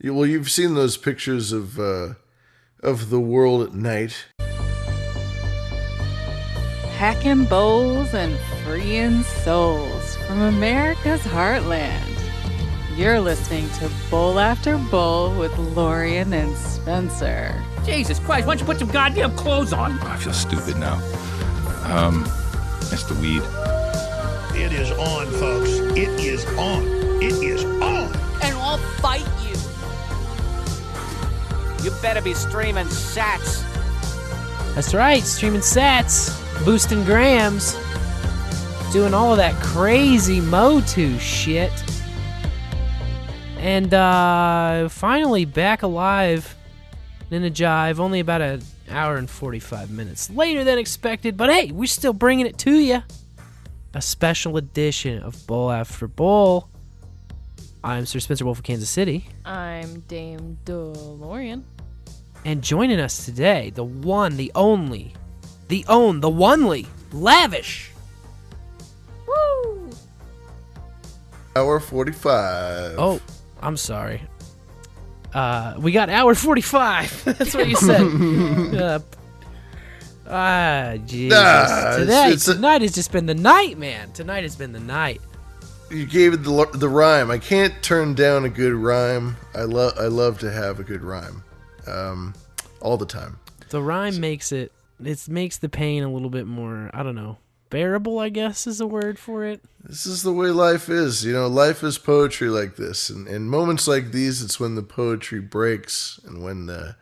You- Well, you've seen those pictures of uh, of the world at night. Hacking bowls and freeing souls from America's heartland. You're listening to Bowl After Bowl with Lorian and Spencer. Jesus Christ, why don't you put some goddamn clothes on? I feel stupid now. Um, it's the weed. It is on, folks. It is on. It is on. And I'll fight you. You better be streaming sats. That's right, streaming sats, boostagrams, doing all of that crazy Motu shit. And uh finally back alive in a jive, only about an hour and 45 minutes later than expected, but hey, we're still bringing it to you. A special edition of Bowl After Bowl. I'm Sir Spencer Wolf of Kansas City. I'm Dame DeLorean. And joining us today, the one, the only, the own, the onely, lavish. Woo! Hour forty-five. Oh, I'm sorry. Uh, we got hour 45. That's what you said. uh, ah, Jesus. Nah, it's- Today, it's a- tonight has just been the night, man. Tonight has been the night. You gave it the the rhyme. I can't turn down a good rhyme. I love I love to have a good rhyme, um, all the time. The rhyme makes it, it makes the pain a little bit more, I don't know, bearable, I guess is a word for it. This is the way life is. You know, life is poetry like this, and in moments like these, it's when the poetry breaks, and when the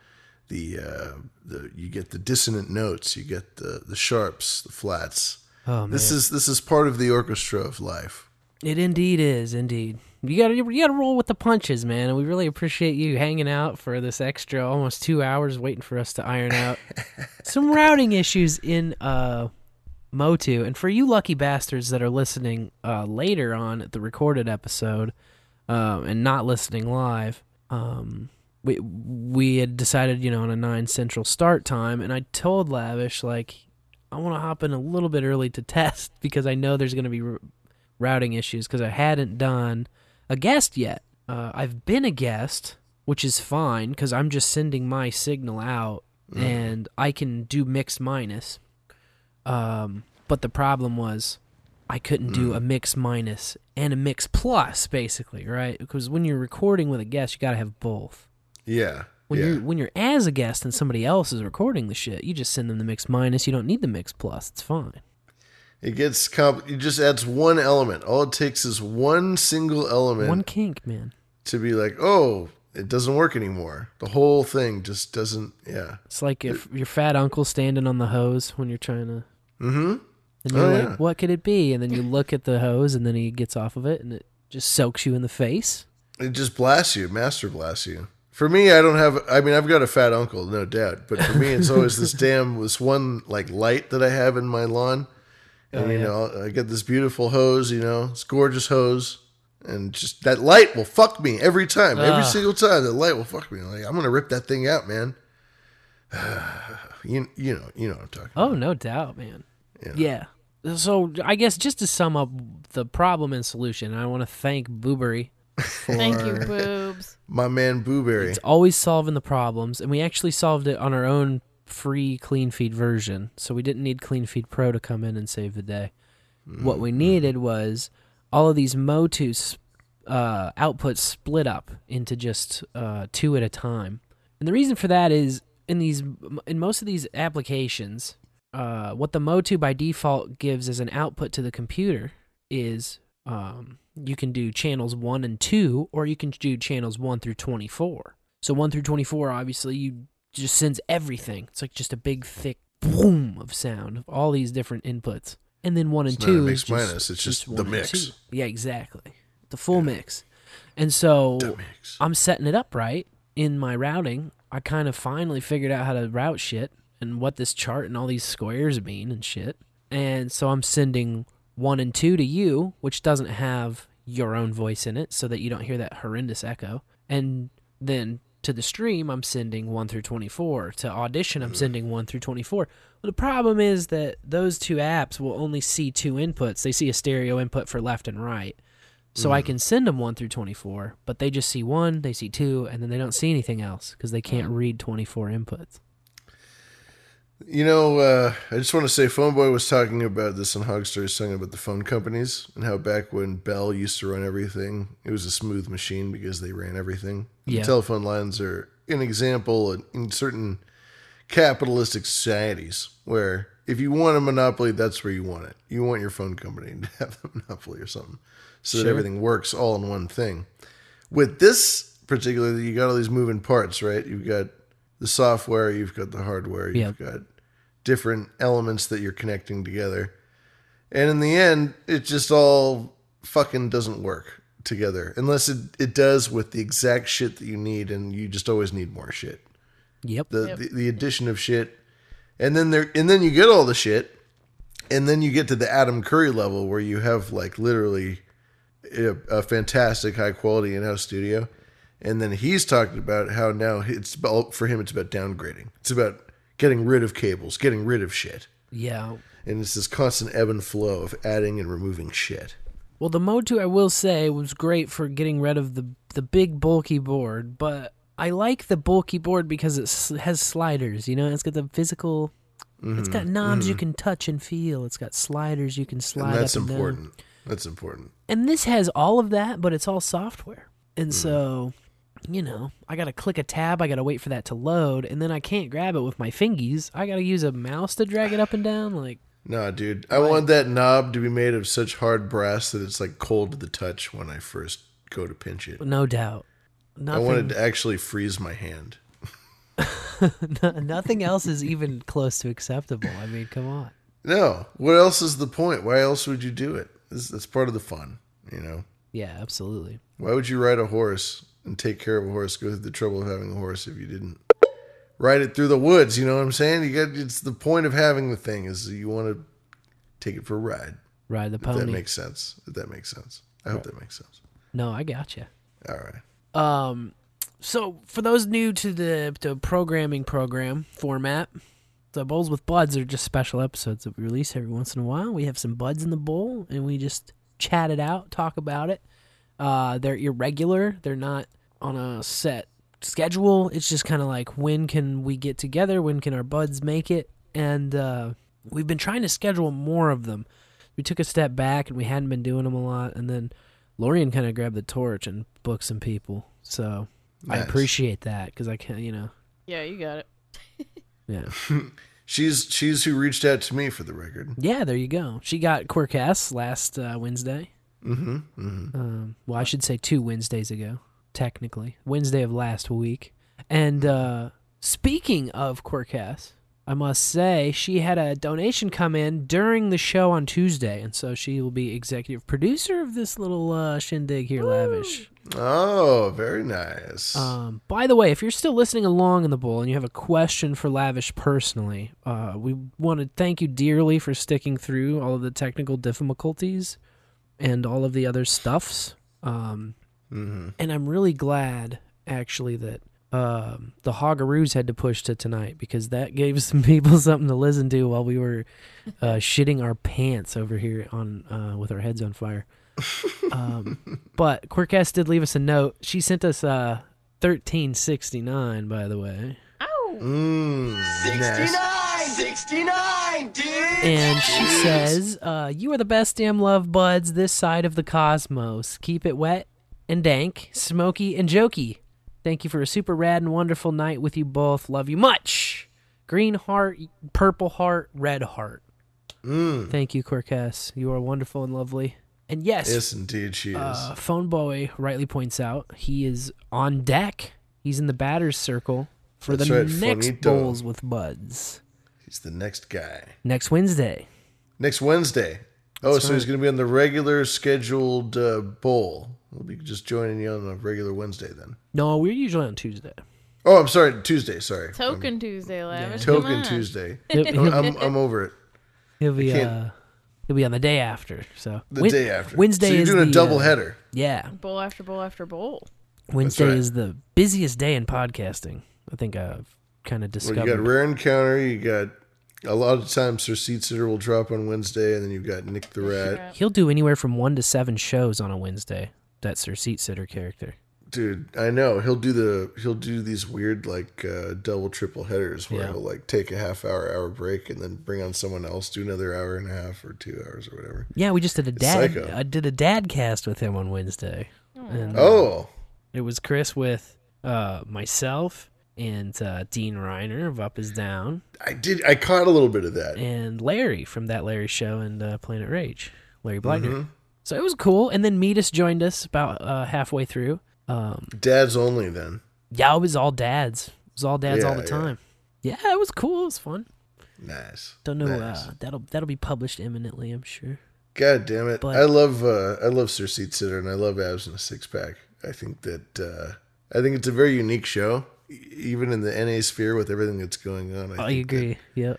the uh, the you get the dissonant notes, you get the the sharps, the flats. Oh, man. This is this is part of the orchestra of life. It indeed is, indeed. You gotta you gotta roll with the punches, man. And we really appreciate you hanging out for this extra almost two hours waiting for us to iron out some routing issues in uh Motu. And for you lucky bastards that are listening uh later on the recorded episode, um, and not listening live, um we we had decided, you know, on a nine central start time, and I told Lavish like I want to hop in a little bit early to test because I know there's going to be routing issues because I hadn't done a guest yet. Uh, I've been a guest, which is fine because I'm just sending my signal out and I can do mix minus. Um, but the problem was I couldn't do a mix minus and a mix plus, basically, right? Because when you're recording with a guest, you got to have both. Yeah, When yeah. you're when you're as a guest and somebody else is recording the shit, you just send them the mix minus. You don't need the mix plus. It's fine. It gets comp. It just adds one element. All it takes is one single element One kink, man. to be like, oh, it doesn't work anymore. The whole thing just doesn't. Yeah. It's like if your fat uncle standing on the hose when you're trying to. Mm-hmm. And you're Oh, like, yeah. what could it be? And then you look at the hose, and then he gets off of it, and it just soaks you in the face. It just blasts you, master blasts you. For me, I don't have. I mean, I've got a fat uncle, no doubt. But for me, it's always this damn this one like light that I have in my lawn, and Oh, you yeah. know, I get this beautiful hose. You know, it's gorgeous hose, and just that light will fuck me every time, every Ah. single time. The light will fuck me. Like I'm gonna rip that thing out, man. you you know you know what I'm talking. Oh, no doubt, man. Yeah. Yeah. So I guess just to sum up the problem and solution, I want to thank Boo-Bury. For Thank you, boobs. My man Boo-Bury. It's always solving the problems, and we actually solved it on our own free Clean Feed version. So we didn't need Clean Feed Pro to come in and save the day. What we needed was all of these Motus uh, outputs split up into just uh, two at a time. And the reason for that is in these in most of these applications, uh, what the Motu by default gives as an output to the computer is um, you can do channels one and two, or you can do channels one through twenty four. So one through twenty four, obviously, you just sends everything. It's like just a big thick boom of sound of all these different inputs. And then one and It's two mix is just, minus, it's just the mix. Yeah, exactly. The full mix. And so mix. I'm setting it up right in my routing. I kind of finally figured out how to route shit and what this chart and all these squares mean and shit. And so I'm sending one and two to you, which doesn't have your own voice in it, so that you don't hear that horrendous echo. And then to the stream, I'm sending one through 24. To Audition, I'm mm. sending one through 24. Well, the problem is that those two apps will only see two inputs. They see a stereo input for left and right. So I mm. can send them 1 through 24, but they just see 1, they see 2, and then they don't see anything else because they can't mm. read 24 inputs. You know, uh, I just want to say, Phone Boy was talking about this on Hog Stories, talking about the phone companies and how back when Bell used to run everything, it was a smooth machine because they ran everything. Yeah. The telephone lines are an example in- in certain capitalistic societies where if you want a monopoly, that's where you want it. You want your phone company to have the monopoly or something so that everything works all in one thing. With this particularly, you got all these moving parts, right? You've got the software, you've got the hardware, you've got different elements that you're connecting together. And in the end, it just all fucking doesn't work together unless it, it does with the exact shit that you need and you just always need more shit. Yep. The the, the addition of shit. And then there and then you get all the shit and then you get to the Adam Curry level where you have like literally a, a fantastic high quality in-house studio. And then he's talking about how now it's about, for him it's about downgrading. It's about getting rid of cables, getting rid of shit. Yeah. And it's this constant ebb and flow of adding and removing shit. Well, the Motu, I will say, was great for getting rid of the the big bulky board, but I like the bulky board because it has sliders. You know, it's got the physical. It's got mm-hmm. knobs you mm-hmm. can touch and feel. It's got sliders you can slide and that's and down. important. That's important. And this has all of that, but it's all software. And mm. so, you know, I got to click a tab. I got to wait for that to load, and then I can't grab it with my fingies. I got to use a mouse to drag it up and down. Like, No, dude. I want that knob to be made of such hard brass that it's like cold to the touch when I first go to pinch it. no doubt. I Nothing, wanted to actually freeze my hand. nothing else is even close to acceptable. I mean, come on. No. What else is the point? Why else would you do it? This, that's part of the fun, you know? Yeah, absolutely. Why would you ride a horse and take care of a horse, go through the trouble of having a horse if you didn't ride it through the woods? You know what I'm saying? You got it's the point of having the thing is you want to take it for a ride. Ride the If pony. that makes sense. If that makes sense. I hope that makes sense. no, I got gotcha. All right. Um, so for those new to the to programming program format, the bowls with buds are just special episodes that we release every once in a while. We have some buds in the bowl, and we just chat it out, talk about it. Uh, they're irregular; they're not on a set schedule. It's just kind of like when can we get together? When can our buds make it? And uh, we've been trying to schedule more of them. We took a step back, and we hadn't been doing them a lot, and then. Lorian kind of grabbed the torch and booked some people. So I appreciate that because I can't, you know, Yeah, you got it. yeah, She's she's who reached out to me for the record. yeah. There you go. She got Quirkess last uh, Wednesday. Mm-hmm. mm-hmm. Um, well, I should say two Wednesdays ago, technically Wednesday of last week. And uh, speaking of Quirkess, I must say she had a donation come in during the show on Tuesday, and so she will be executive producer of this little uh, shindig here, lavish. Oh, very nice. Um, by the way, if you're still listening along in the bowl and you have a question for Lavish personally, uh, we want to thank you dearly for sticking through all of the technical difficulties and all of the other stuffs. Um, mm-hmm. and I'm really glad, actually, that um, the Hogaroos had to push to tonight because that gave some people something to listen to while we were uh, shitting our pants over here on uh, with our heads on fire. Um, but Quirkess did leave us a note. She sent us uh, thirteen sixty nine, by the way, Ow! Mm, nice. 69, dude! and she says, uh, "You are the best damn love buds this side of the cosmos. Keep it wet and dank, smoky and jokey. Thank you for a super rad and wonderful night with you both. Love you much. Green heart, purple heart, red heart. Mm. Thank you, Quirkess. You are wonderful and lovely. And yes, Yes, indeed, she is. uh, Phone Boy rightly points out he is on deck. He's in the batter's circle for That's the right, next Fonito. bowls with buds He's the next guy. next Wednesday. Next Wednesday. Oh, That's so he's going to be on the regular scheduled uh, bowl. We'll be just joining you on a regular Wednesday then. No, we're usually on Tuesday. Oh, I'm sorry, Tuesday. Sorry, Token Tuesday, lavish. Come Token on. Tuesday. I'm, I'm, I'm over it. he'll be uh, he'll be on the day after. So The Wed- day after. Wednesday So you're doing the, a double uh, header. Yeah, Bowl after bowl after bowl. Wednesday right. is the busiest day in podcasting. I think I've kind of Well, discovered. you got Rare Encounter. You got A lot of times, Sir Seat Sitter will drop on Wednesday, and then you've got Nick the Rat. He'll do anywhere from one to seven shows on a Wednesday. That's her seat sitter character. Dude, I know he'll do the he'll do these weird like uh, double triple headers where Yeah. he'll like take a half hour hour break and then bring on someone else, do another hour and a half or two hours or whatever. Yeah, we just did a dad. Psycho. I did a dad cast with him on Wednesday. And, uh, Oh, It was Chris with uh, myself and uh, Dean Reiner of Up Is Down I did. I caught a little bit of that. and Larry from that Larry show and uh, Planet Rage, Larry Bleitner. Mm-hmm. So it was cool. And then Metis joined us about uh, halfway through. Um, Dad's only then. yeah, it was all dads. It was all dads all the time. Yeah. it was cool. It was fun. Nice. Don't know. Nice. Uh, that'll that'll be published imminently, I'm sure. God damn it! But- I love uh, I love Sir Seat Sitter and I love Abs in a Six Pack. I think that uh, I think it's a very unique show, even in the NA sphere with everything that's going on. I, that agree. Yeah.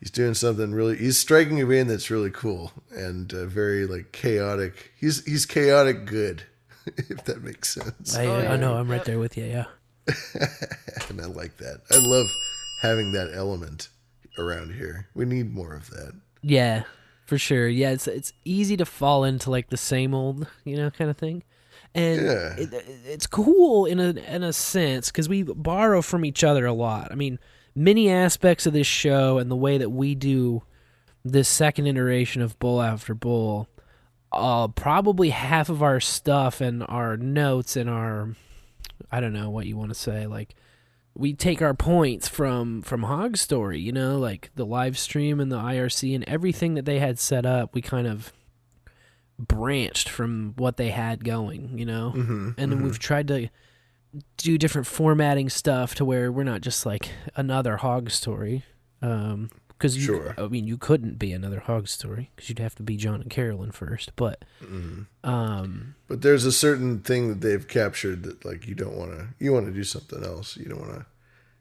He's doing something really. He's striking a vein that's really cool and uh, very like chaotic. He's he's chaotic good, if that makes sense. I, Oh, I know. I'm right there with you. Yeah. and I like that. I love having that element around here. We need more of that. Yeah, for sure. Yeah, it's it's easy to fall into like the same old, you know, kind of thing. And Yeah. it, it's cool in a in a sense because we borrow from each other a lot. I mean, many aspects of this show and the way that we do this second iteration of Bowl After Bowl, uh, probably half of our stuff and our notes and our, I don't know what you want to say, like we take our points from from Hog Story, you know, like the live stream and the IRC and everything that they had set up. We kind of branched from what they had going, you know, Mm-hmm. and then we've tried to do different formatting stuff to where we're not just like another Hog Story. Um, because you, Sure. I mean, you couldn't be another Hog Story because you'd have to be John and Carolyn first. But, um, But there's a certain thing that they've captured that like you don't want to. You want to do something else. You don't want to.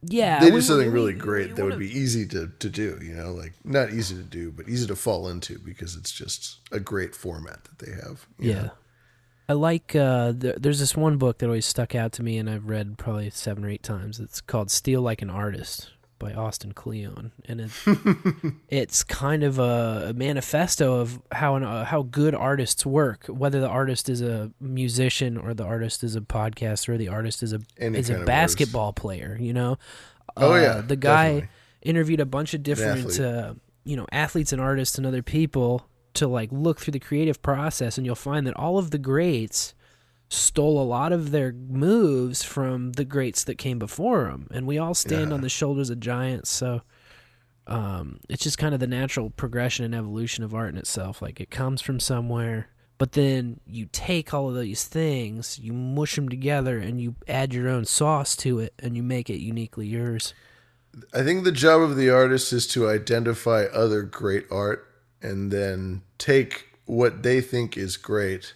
yeah, They do something really great that wanna- would be easy to, to do. You know, like not easy to do, but easy to fall into because it's just a great format that they have. Yeah. know? I like uh th- there's this one book that always stuck out to me and I've read probably 7 or 8 times. It's called Steal Like an Artist by Austin Kleon and it, it's kind of a, manifesto of how an, uh, how good artists work, whether the artist is a musician or the artist is a podcaster or the artist is a Any is a basketball player, you know. Oh, Uh, yeah, the guy definitely. interviewed a bunch of different uh, you know athletes and artists and other people to like look through the creative process and you'll find that all of the greats stole a lot of their moves from the greats that came before them and we all stand Yeah. on the shoulders of giants so um, it's just kind of the natural progression and evolution of art in itself like it comes from somewhere but then you take all of these things you mush them together and you add your own sauce to it and you make it uniquely yours I think the job of the artist is to identify other great art and then take what they think is great.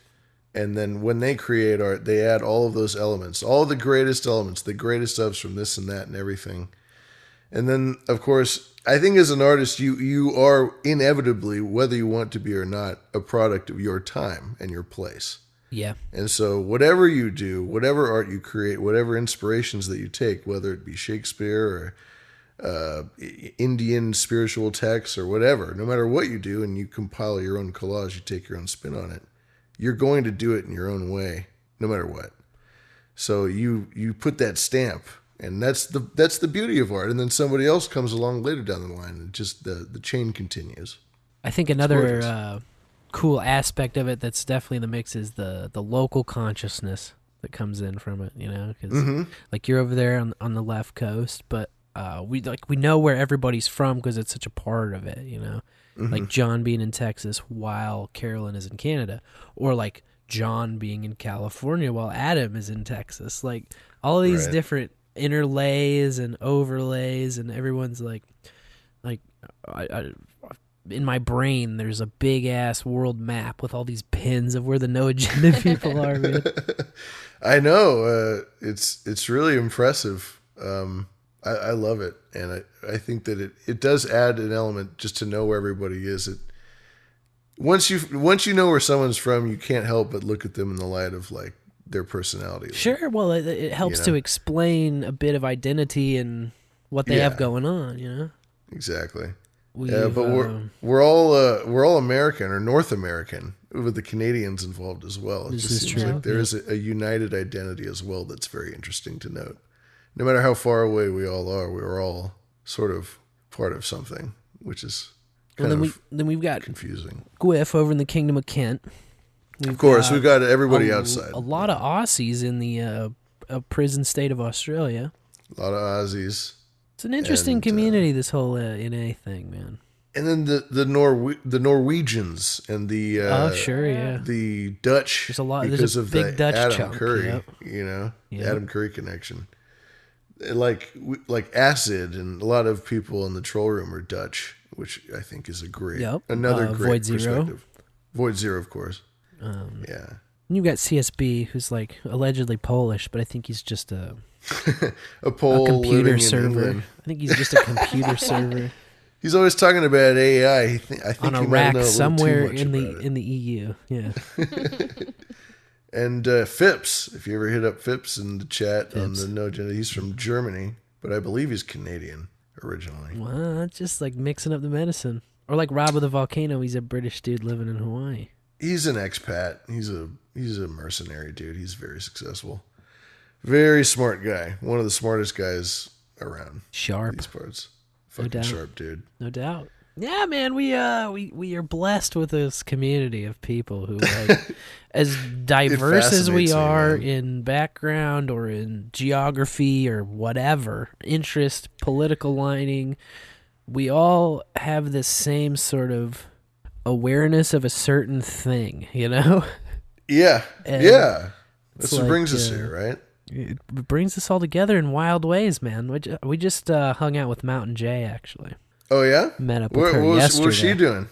And then when they create art, they add all of those elements, all the greatest elements, the greatest ofs from this and that and everything. And then, of course, I think as an artist, you you are inevitably, whether you want to be or not, a product of your time and your place. yeah And so, whatever you do, whatever art you create, whatever inspirations that you take, whether it be Shakespeare or uh, Indian spiritual texts or whatever, no matter what you do, and you compile your own collage, you take your own spin on it, you're going to do it in your own way, no matter what. So you you put that stamp, and that's the that's the beauty of art. And then somebody else comes along later down the line, and just the the chain continues. I think another uh, cool aspect of it that's definitely in the mix is the the local consciousness that comes in from it. You know, because Mm-hmm. like you're over there on on the left coast, but uh, we like we know where everybody's from because it's such a part of it. You know, Mm-hmm. like John being in Texas while Carolyn is in Canada, or like John being in California while Adam is in Texas. Like all these Right. different interlays and overlays, and everyone's like, like I, I, in my brain, there's a big ass world map with all these pins of where the no agenda people are. I know uh, it's it's really impressive. Um, I, I love it, and I, I think that it, it does add an element just to know where everybody is. It once you once you know where someone's from, you can't help but look at them in the light of like their personality. Sure, well, it, it helps You to explain a bit of identity and what they have going on. You know. exactly. We've, Yeah, but we're um, we're all uh, we're all American or North American with the Canadians involved as well. It This just is seems true, like there yeah. is a, a united identity as well that's very interesting to note. No matter how far away we all are, we're all sort of part of something, which is well, kind then we of then we've got confusing. Gwyff over in the Kingdom of Kent. We've Of course, got we've got everybody a, outside. A lot of Aussies in the uh, uh, prison state of Australia. A lot of Aussies. It's an interesting And, uh, community. this whole uh, NA thing, man. And then the the Nor the Norwegians and the uh, oh sure, yeah. the Dutch There's a lot- there's because a of big the Dutch Adam chunk, Curry, yep. you know, the Yep. Adam Curry connection. Like like acid and a lot of people in the troll room are Dutch, which I think is a great Yep. another Uh, great Void Zero. perspective. Void Zero, of course. Um, Yeah, and you've got CSB, who's like allegedly Polish, but I think he's just a, a a Pole computer living in server. I think he's just a computer server He's always talking about AI. Th- I think on a rack a somewhere in the it. in the EU. Yeah, And uh, Phipps, if you ever hit up Phipps in the chat on Phipps. the No Agenda, he's from Germany, but I believe he's Canadian originally. well, just like mixing up the medicine. Or like Rob of the Volcano, he's a British dude living in Hawaii. He's an expat. He's a he's a mercenary dude. He's very successful, very smart guy. One of the smartest guys around Sharp, these parts. Fucking doubt. sharp dude. no doubt. Yeah, man, we uh we we are blessed with this community of people who like as diverse as we me, are in background or in geography or whatever, interest, political lining, we all have this same sort of awareness of a certain thing, you know? Yeah, And yeah. That's what like, brings us uh, here, right? It brings us all together in wild ways, man. We just, we just uh, hung out with Mountain Jay actually. Oh yeah. Met up with What, her what was, yesterday. what was she doing?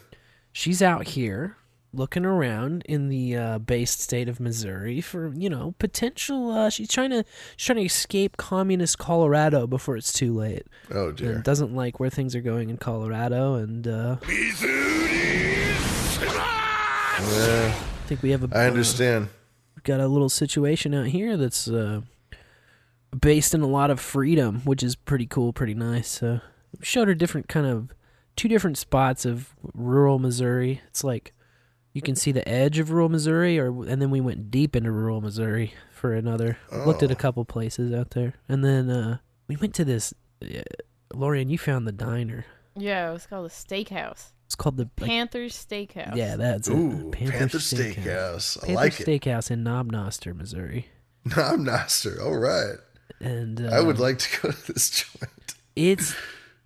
she's out here looking around in the uh, based state of Missouri for you know potential. Uh, she's trying to she's trying to escape communist Colorado before it's too late. Oh dear. And doesn't like where things are going in Colorado, and uh, Yeah, I think we have a I understand. uh, got a little situation out here that's uh, based in a lot of freedom, which is pretty cool, pretty nice. So showed her different kind of two different spots of rural Missouri. It's like you can see the edge of rural Missouri, or and then we went deep into rural Missouri for another. Looked at a Oh. couple places out there, and then uh, we went to this. Uh, Lorian, you found the diner. Yeah, it was called the steakhouse. It's called the like, Panther's Steakhouse. yeah, that's it. Ooh, Panther, Panther Steakhouse. Steakhouse. I Panther like it. Steakhouse in Knob Noster, Missouri. Nom Noster. All right. And I would um, like to go to this joint. it's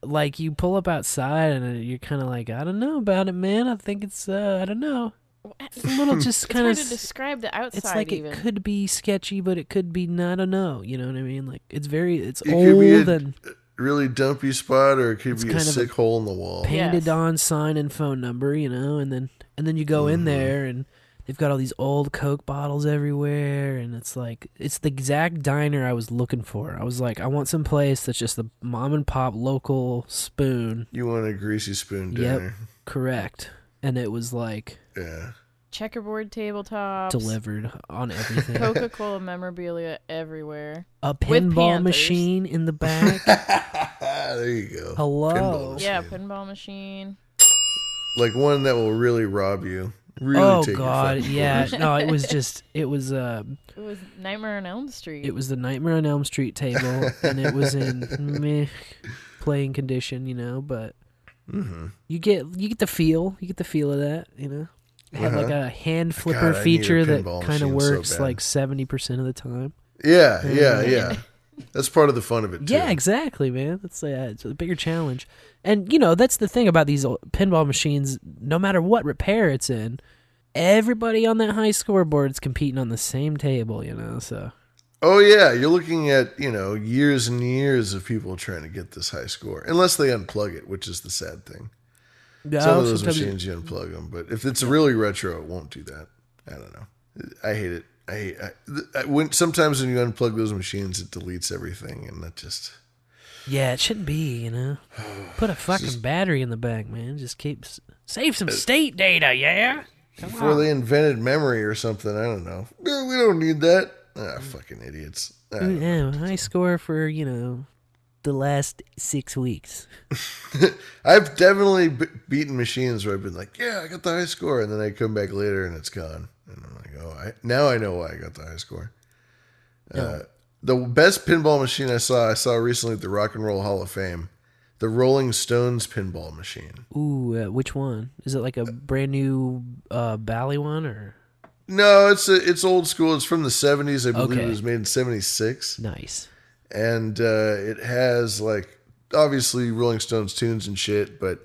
like you pull up outside and you're kind of like, I don't know about it, man. I think it's, uh, I don't know. It's a little just kind of. describe the outside It's like even. it could be sketchy, but it could be not. I don't know. You know what I mean? Like it's very, it's It old could be a and really dumpy spot, or it could be a kind of a sick hole in the wall. painted Yes. on sign and phone number. You know, and then and then you go Mm-hmm. in there and they've got all these old Coke bottles everywhere, and it's like it's the exact diner I was looking for. I was like, I want some place that's just the mom and pop local spoon. You want a greasy spoon dinner? Yep. Correct. And it was like Yeah. Checkerboard tabletops. delivered on everything. Coca Cola memorabilia everywhere. A pinball machine in the back. there you go. Hello. Pinball Yeah, pinball machine. Like one that will really rob you. Really oh take god, your yeah. No, it was just it was uh It was Nightmare on Elm Street. it was the Nightmare on Elm Street table and it was in meh playing condition, you know, but Mm-hmm. you get you get the feel, you get the feel of that, you know. It had like Uh-huh. a hand flipper God, I need a feature that kind of machine so works like 70% of the time. Yeah, yeah, yeah. That's part of the fun of it too. Yeah, exactly, man. That's uh, it's a bigger challenge, and you know that's the thing about these pinball machines. No matter what repair it's in, everybody on that high scoreboard is competing on the same table. You know, so Oh yeah, you're looking at you know years and years of people trying to get this high score, unless they unplug it, which is the sad thing. Some Oh, of those machines you unplug them, but if it's really retro, it won't do that. I don't know. I hate it. I I, I, when sometimes when you unplug those machines, it deletes everything, and that just Yeah, it shouldn't be. You know, put a fucking battery in the back, man. Just keeps save some uh, state data. Yeah. before they invented memory or something. I don't know. No, we don't need that. Ah, fucking idiots. I don't know. Yeah, high score for you know the last six weeks. I've definitely b- beaten machines where I've been like, yeah, I got the high score, and then I come back later and it's gone, and I'm like, oh, I, now I know why I got the high score. Uh, the best pinball machine I saw, I saw recently at the Rock and Roll Hall of Fame, the Rolling Stones pinball machine. Ooh, uh, which one? Is it like a brand new uh, Bally one or No, it's a, it's old school. It's from the '70s. I believe Okay. it was made in '76. nice? and uh, it has like obviously Rolling Stones tunes and shit. But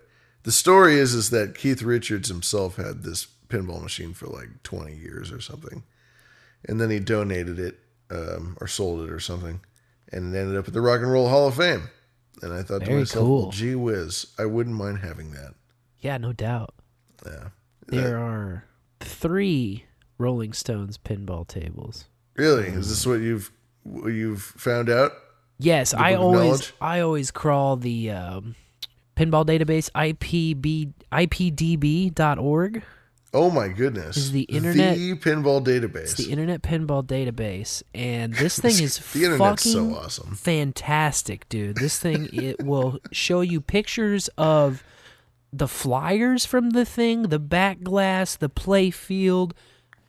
the story is is that Keith Richards himself had this pinball machine for like twenty years or something, and then he donated it um, or sold it or something, and it ended up at the Rock and Roll Hall of Fame. And I thought to myself, cool. well, gee whiz, I wouldn't mind having that. Yeah, no doubt. Yeah. There are three Rolling Stones pinball tables. Really, is this what you've you've found out? Yes, I always knowledge? I always crawl the um, pinball database IPB IPDB.org. Oh my goodness! Is the internet- the pinball database? The Internet Pinball Database, and this thing is The internet's so fucking awesome. fantastic, dude. This thing it will show you pictures of the flyers from the thing, the back glass, the play field,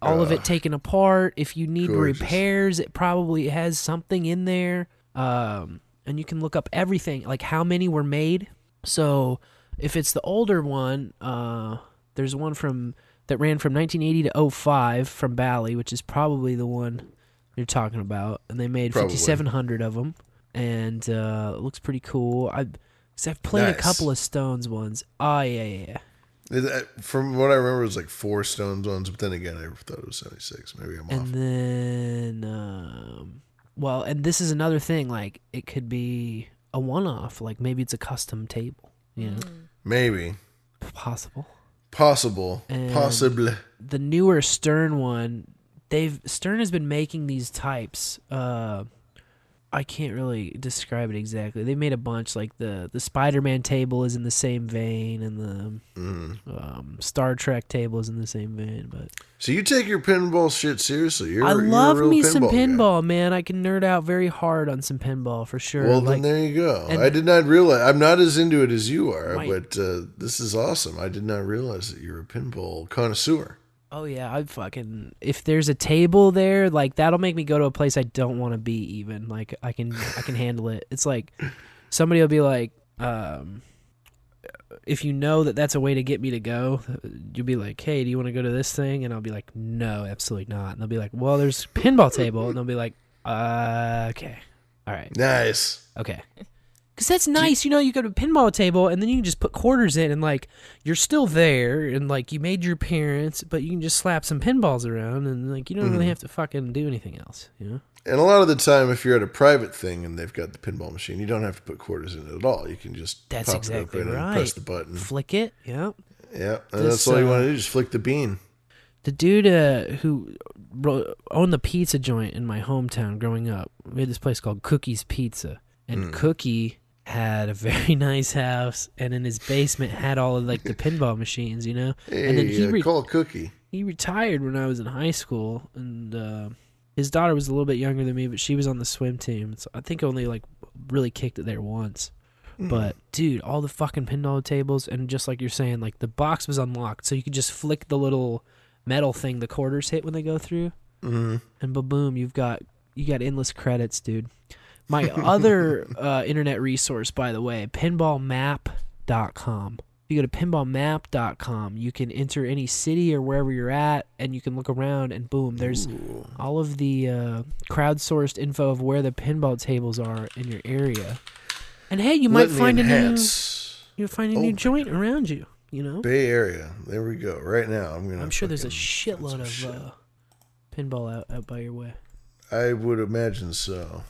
all of it taken apart. If you need gorgeous. repairs, it probably has something in there. Um, and you can look up everything, like how many were made. So if it's the older one, uh, there's one from that ran from 1980 to 05 from Bally, which is probably the one you're talking about, and they made Probably. 5,700 of them, and uh, it looks pretty cool. I, cause I've played a couple of Stones ones. Oh yeah, yeah, yeah. From what I remember, it was like four Stones ones, but then again, I thought it was 76. Maybe I'm And off. then, um, well, and this is another thing. Like, it could be a one-off. Like, maybe it's a custom table. You know, Maybe. possible. Possible. And- Possible. the newer Stern one, they've Stern has been making these types. Uh, I can't really describe it exactly. They made a bunch. Like the the Spider Man table is in the same vein, and the Mm. um, Star Trek table is in the same vein. But So you take your pinball shit seriously. You're, I you're love real me some guy. pinball, man. I can nerd out very hard on some pinball for sure. Well, like, then there you go. I did not realize. I'm not as into it as you are, Right. but uh, this is awesome. I did not realize that you're a pinball connoisseur. Oh yeah, I fucking if there's a table there, like that'll make me go to a place I don't want to be even. Like I can I can handle it. It's like somebody will be like um if you know that that's a way to get me to go, you'll be like, "Hey, do you want to go to this thing?" and I'll be like, "No, absolutely not." And they'll be like, "Well, there's a pinball table." And they'll be like, uh, "Okay. All right. Nice. Okay. Because that's nice, you know. You go to a pinball table, and then you can just put quarters in, and like you're still there, and like you made your appearance, but you can just slap some pinballs around, and like you don't Mm-hmm. really have to fucking do anything else, you know. And a lot of the time, if you're at a private thing and they've got the pinball machine, you don't have to put quarters in it at all. You can just That's pop exactly right. press the button. Flick it, Yep. Yep. and This, that's all you uh, want to do. Just flick the bean. The dude uh, who owned the pizza joint in my hometown growing up, we had this place called Cookie's Pizza, and Hmm. Cookie had a very nice house, and in his basement had all of like the pinball machines, you know. Hey, and then he uh, re- Cookie. he retired when I was in high school, and uh, his daughter was a little bit younger than me, but she was on the swim team. So I think only like really kicked it there once. But dude, all the fucking pinball tables, and just like you're saying, like the box was unlocked, so you could just flick the little metal thing the quarters hit when they go through, hmm and ba boom, you've got you got endless credits, dude. My other uh, internet resource, by the way, pinballmap.com. If you go to pinballmap.com, you can enter any city or wherever you're at, and you can look around, and boom, there's all of the uh, crowdsourced info of where the pinball tables are in your area. And hey, you might Let find a new you find a Oh new joint around you. You know, Bay Area. There we go. Right now, I'm gonna. I'm sure there's a shitload of shit. uh, pinball out, out by your way. I would imagine so.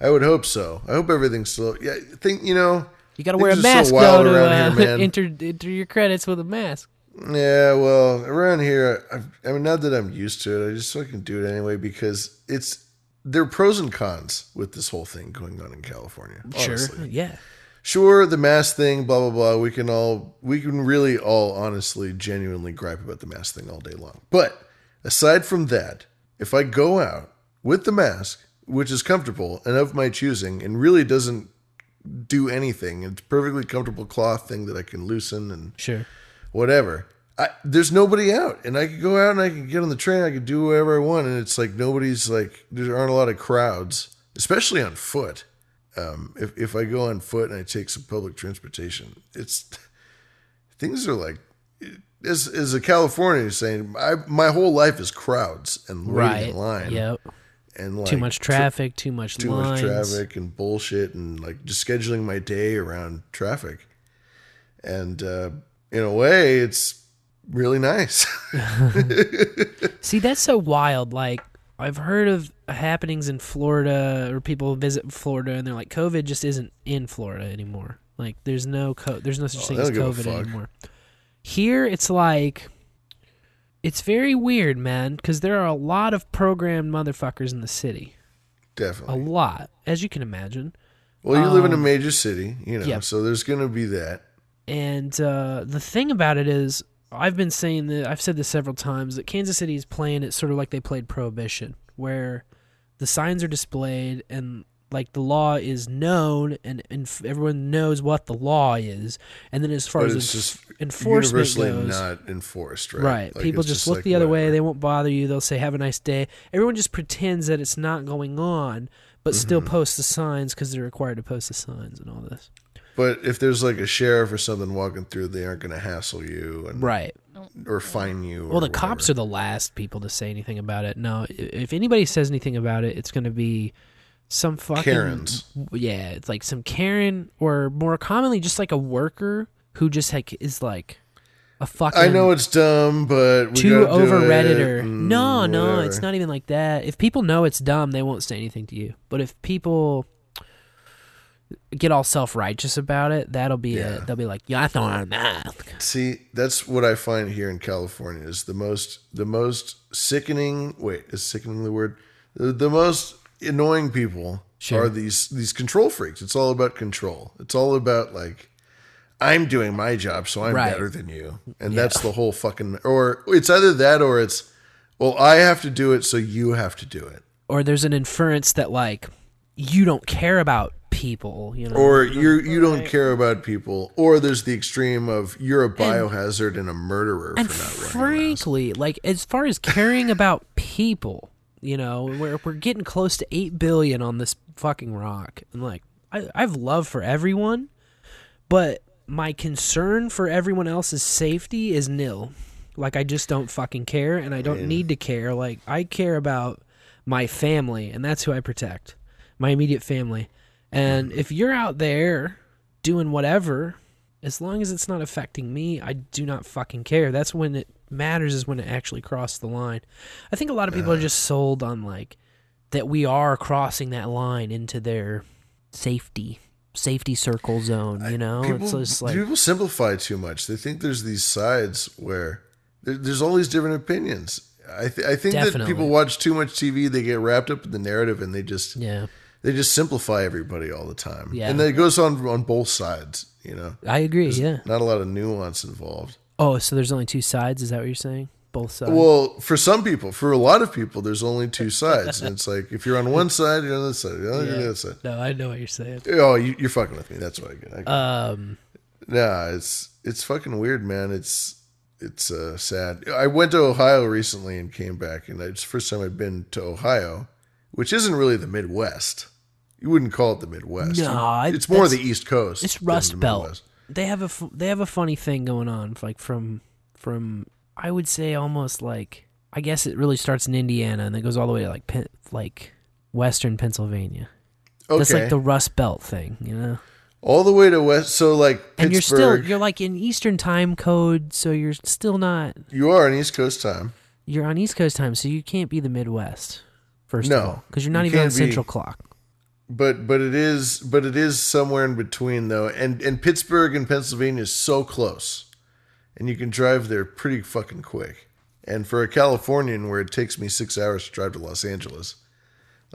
I would hope so. I hope everything's still. Yeah, I think you know. You got to wear a mask so though to around uh, here, man. enter enter your credits with a mask. Yeah, well, around here, I've, I mean, not that I'm used to it. I just fucking do it anyway because it's there are pros and cons with this whole thing going on in California. Honestly. Sure, yeah. Sure, the mask thing, blah blah blah. We can all we can really all honestly, genuinely gripe about the mask thing all day long. But aside from that, if I go out with the mask, which is comfortable and of my choosing, and really doesn't do anything. It's a perfectly comfortable cloth thing that I can loosen and Sure. whatever. I, there's nobody out, and I could go out and I could get on the train. I could do whatever I want, and it's like nobody's like there aren't a lot of crowds, especially on foot. Um, if if I go on foot and I take some public transportation, it's things are like as as a Californian saying, I my whole life is crowds and waiting Right. in line, Yep. And like too much traffic. Too much too lines. much traffic and bullshit and like just scheduling my day around traffic and uh, in a way it's really nice See, that's so wild. Like I've heard of happenings in Florida, or people visit Florida, and they're like, COVID just isn't in Florida anymore. Like, there's no co- there's no such Oh, thing as don't give a COVID anymore. Here, it's like, it's very weird, man, because there are a lot of programmed motherfuckers in the city. Definitely. A lot, as you can imagine. well you live in a um, major city you know yep. so there's gonna be that And uh, the thing about it is, I've been saying that I've said this several times that Kansas City is playing it sort of like they played Prohibition, where the signs are displayed and like the law is known and, and everyone knows what the law is, and then as far but as just enforcement universally goes, not enforced right Right. Like, People it's just, look like, the other way. They won't bother you. They'll say, have a nice day. Everyone just pretends that it's not going on, but still Mm-hmm. post the signs because they're required to post the signs and all this. but if there's like a sheriff or something walking through they aren't gonna hassle you and Right. or fine you Well, the cops are the last people to say anything about it. No, if anybody says anything about it, it's going to be some fucking Karens. Yeah, it's like some Karen, or more commonly, just like a worker who just like is like a fucking. I know it's dumb, but we too over redditor. and mm, No, no, whatever. it's not even like that. If people know it's dumb, they won't say anything to you. But if people get all self righteous about it, that'll be Yeah. it. They'll be like, "Yeah, I thought on that." See, that's what I find here in California is the most the most sickening. Wait, is sickening the word? The, the most annoying people Sure. are these these control freaks. It's all about control. It's all about like I'm doing my job, so I'm Right. better than you, and that's the whole fucking. Or it's either that or it's well, I have to do it, so you have to do it. Or there's an inference that like you don't care about people. You know, Or you you don't care about people, or there's the extreme of you're a biohazard and, a murderer and for not frankly, like as far as caring about people, you know, we're we're getting close to eight billion on this fucking rock, and like I, I have love for everyone, but my concern for everyone else's safety is nil. Like I just don't fucking care, and I don't need to care. Like I care about my family, and that's who I protect, my immediate family. And if you're out there doing whatever, as long as it's not affecting me, I do not fucking care. That's when it matters is when it actually crossed the line. I think a lot of people are just sold on like that we are crossing that line into their safety safety circle zone, you know? people, it's just like people simplify too much. They think there's these sides where there, there's all these different opinions. I, th- I think that people watch too much TV. They get wrapped up in the narrative, and they just yeah. they just simplify everybody all the time. Yeah. and it goes on on both sides. You know, I agree, yeah. not a lot of nuance involved. Oh, so there's only two sides, is that what you're saying? Both sides. Well, for some people, for a lot of people, there's only two sides, and it's like if you're on one side, you're on the other side. You're on the other side. no, I know what you're saying. Oh, you, you're fucking with me. That's what I get. I get. Um Nah, it's it's fucking weird, man. It's it's uh, sad. I went to Ohio recently and came back, and it's the first time I've been to Ohio, which isn't really the Midwest. You wouldn't call it the Midwest. No, it's more the East Coast. it's Rust Belt. They have a f- they have a funny thing going on, like from from I would say almost like I guess it really starts in Indiana and then goes all the way to like Pen- like Western Pennsylvania. Okay, That's like the Rust Belt thing, you know. all the way to West. So like And you're still you're like in Eastern time code, so you're still not you are on East Coast time. you're on East Coast time, so you can't be the Midwest. First of No, all, because you're not you even on can't be. Central Clock. But but it is but it is somewhere in between though, and and Pittsburgh and Pennsylvania is so close, and you can drive there pretty fucking quick. And for a Californian, where it takes me six hours to drive to Los Angeles,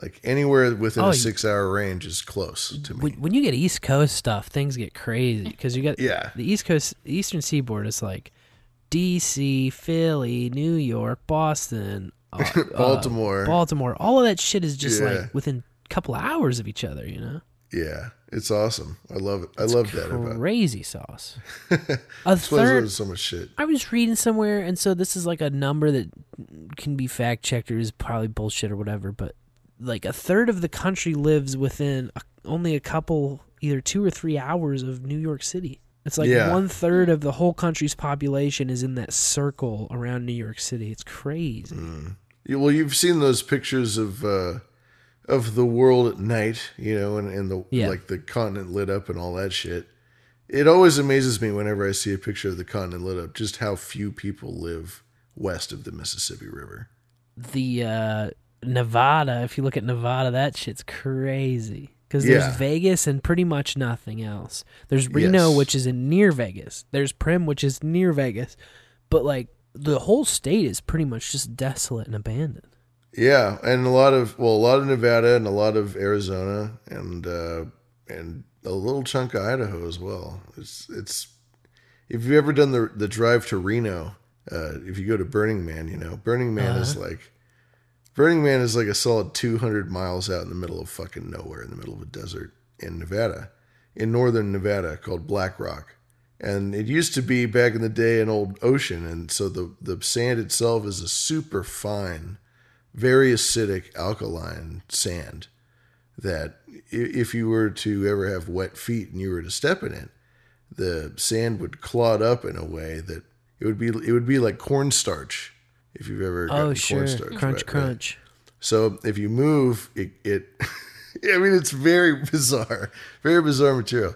like anywhere within Oh, a six-hour range is close to me. when, you get East Coast stuff, things get crazy because you got Yeah. the East Coast, the Eastern Seaboard is like D.C., Philly, New York, Boston, uh, uh, Baltimore. Baltimore. All of that shit is just Yeah. like within couple of hours of each other. You know, Yeah, it's awesome. I love it. I love that about. Crazy sauce. A third. so much shit. I was reading somewhere, and so this is like a number that can be fact checked or is probably bullshit or whatever. But like a third of the country lives within a, only a couple, either two or three hours of New York City. It's like Yeah. one third of the whole country's population is in that circle around New York City. It's crazy. Yeah, Well, you've seen those pictures of uh, of the world at night, you know, and, and the Yeah. like the continent lit up and all that shit. It always amazes me whenever I see a picture of the continent lit up, just how few people live west of the Mississippi River. The uh, Nevada, if you look at Nevada, that shit's crazy. Because Yeah. there's Vegas and pretty much nothing else. There's Reno, Yes. which is in near Vegas. There's Primm, which is near Vegas. But like the whole state is pretty much just desolate and abandoned. Yeah, and a lot of well, a lot of Nevada and a lot of Arizona and uh, and a little chunk of Idaho as well. It's it's if you've ever done the the drive to Reno, uh, if you go to Burning Man, you know Burning Man is like Burning Man is like a solid two hundred miles out in the middle of fucking nowhere, in the middle of a desert in Nevada, in northern Nevada, called Black Rock. And it used to be back in the day an old ocean, and so the the sand itself is a super fine very acidic alkaline sand that if you were to ever have wet feet and you were to step in it the sand would clot up in a way that it would be it would be like cornstarch if you've ever oh, gotten Oh sure, cornstarch crunch, right? crunch. so if you move it, it i mean it's very bizarre very bizarre material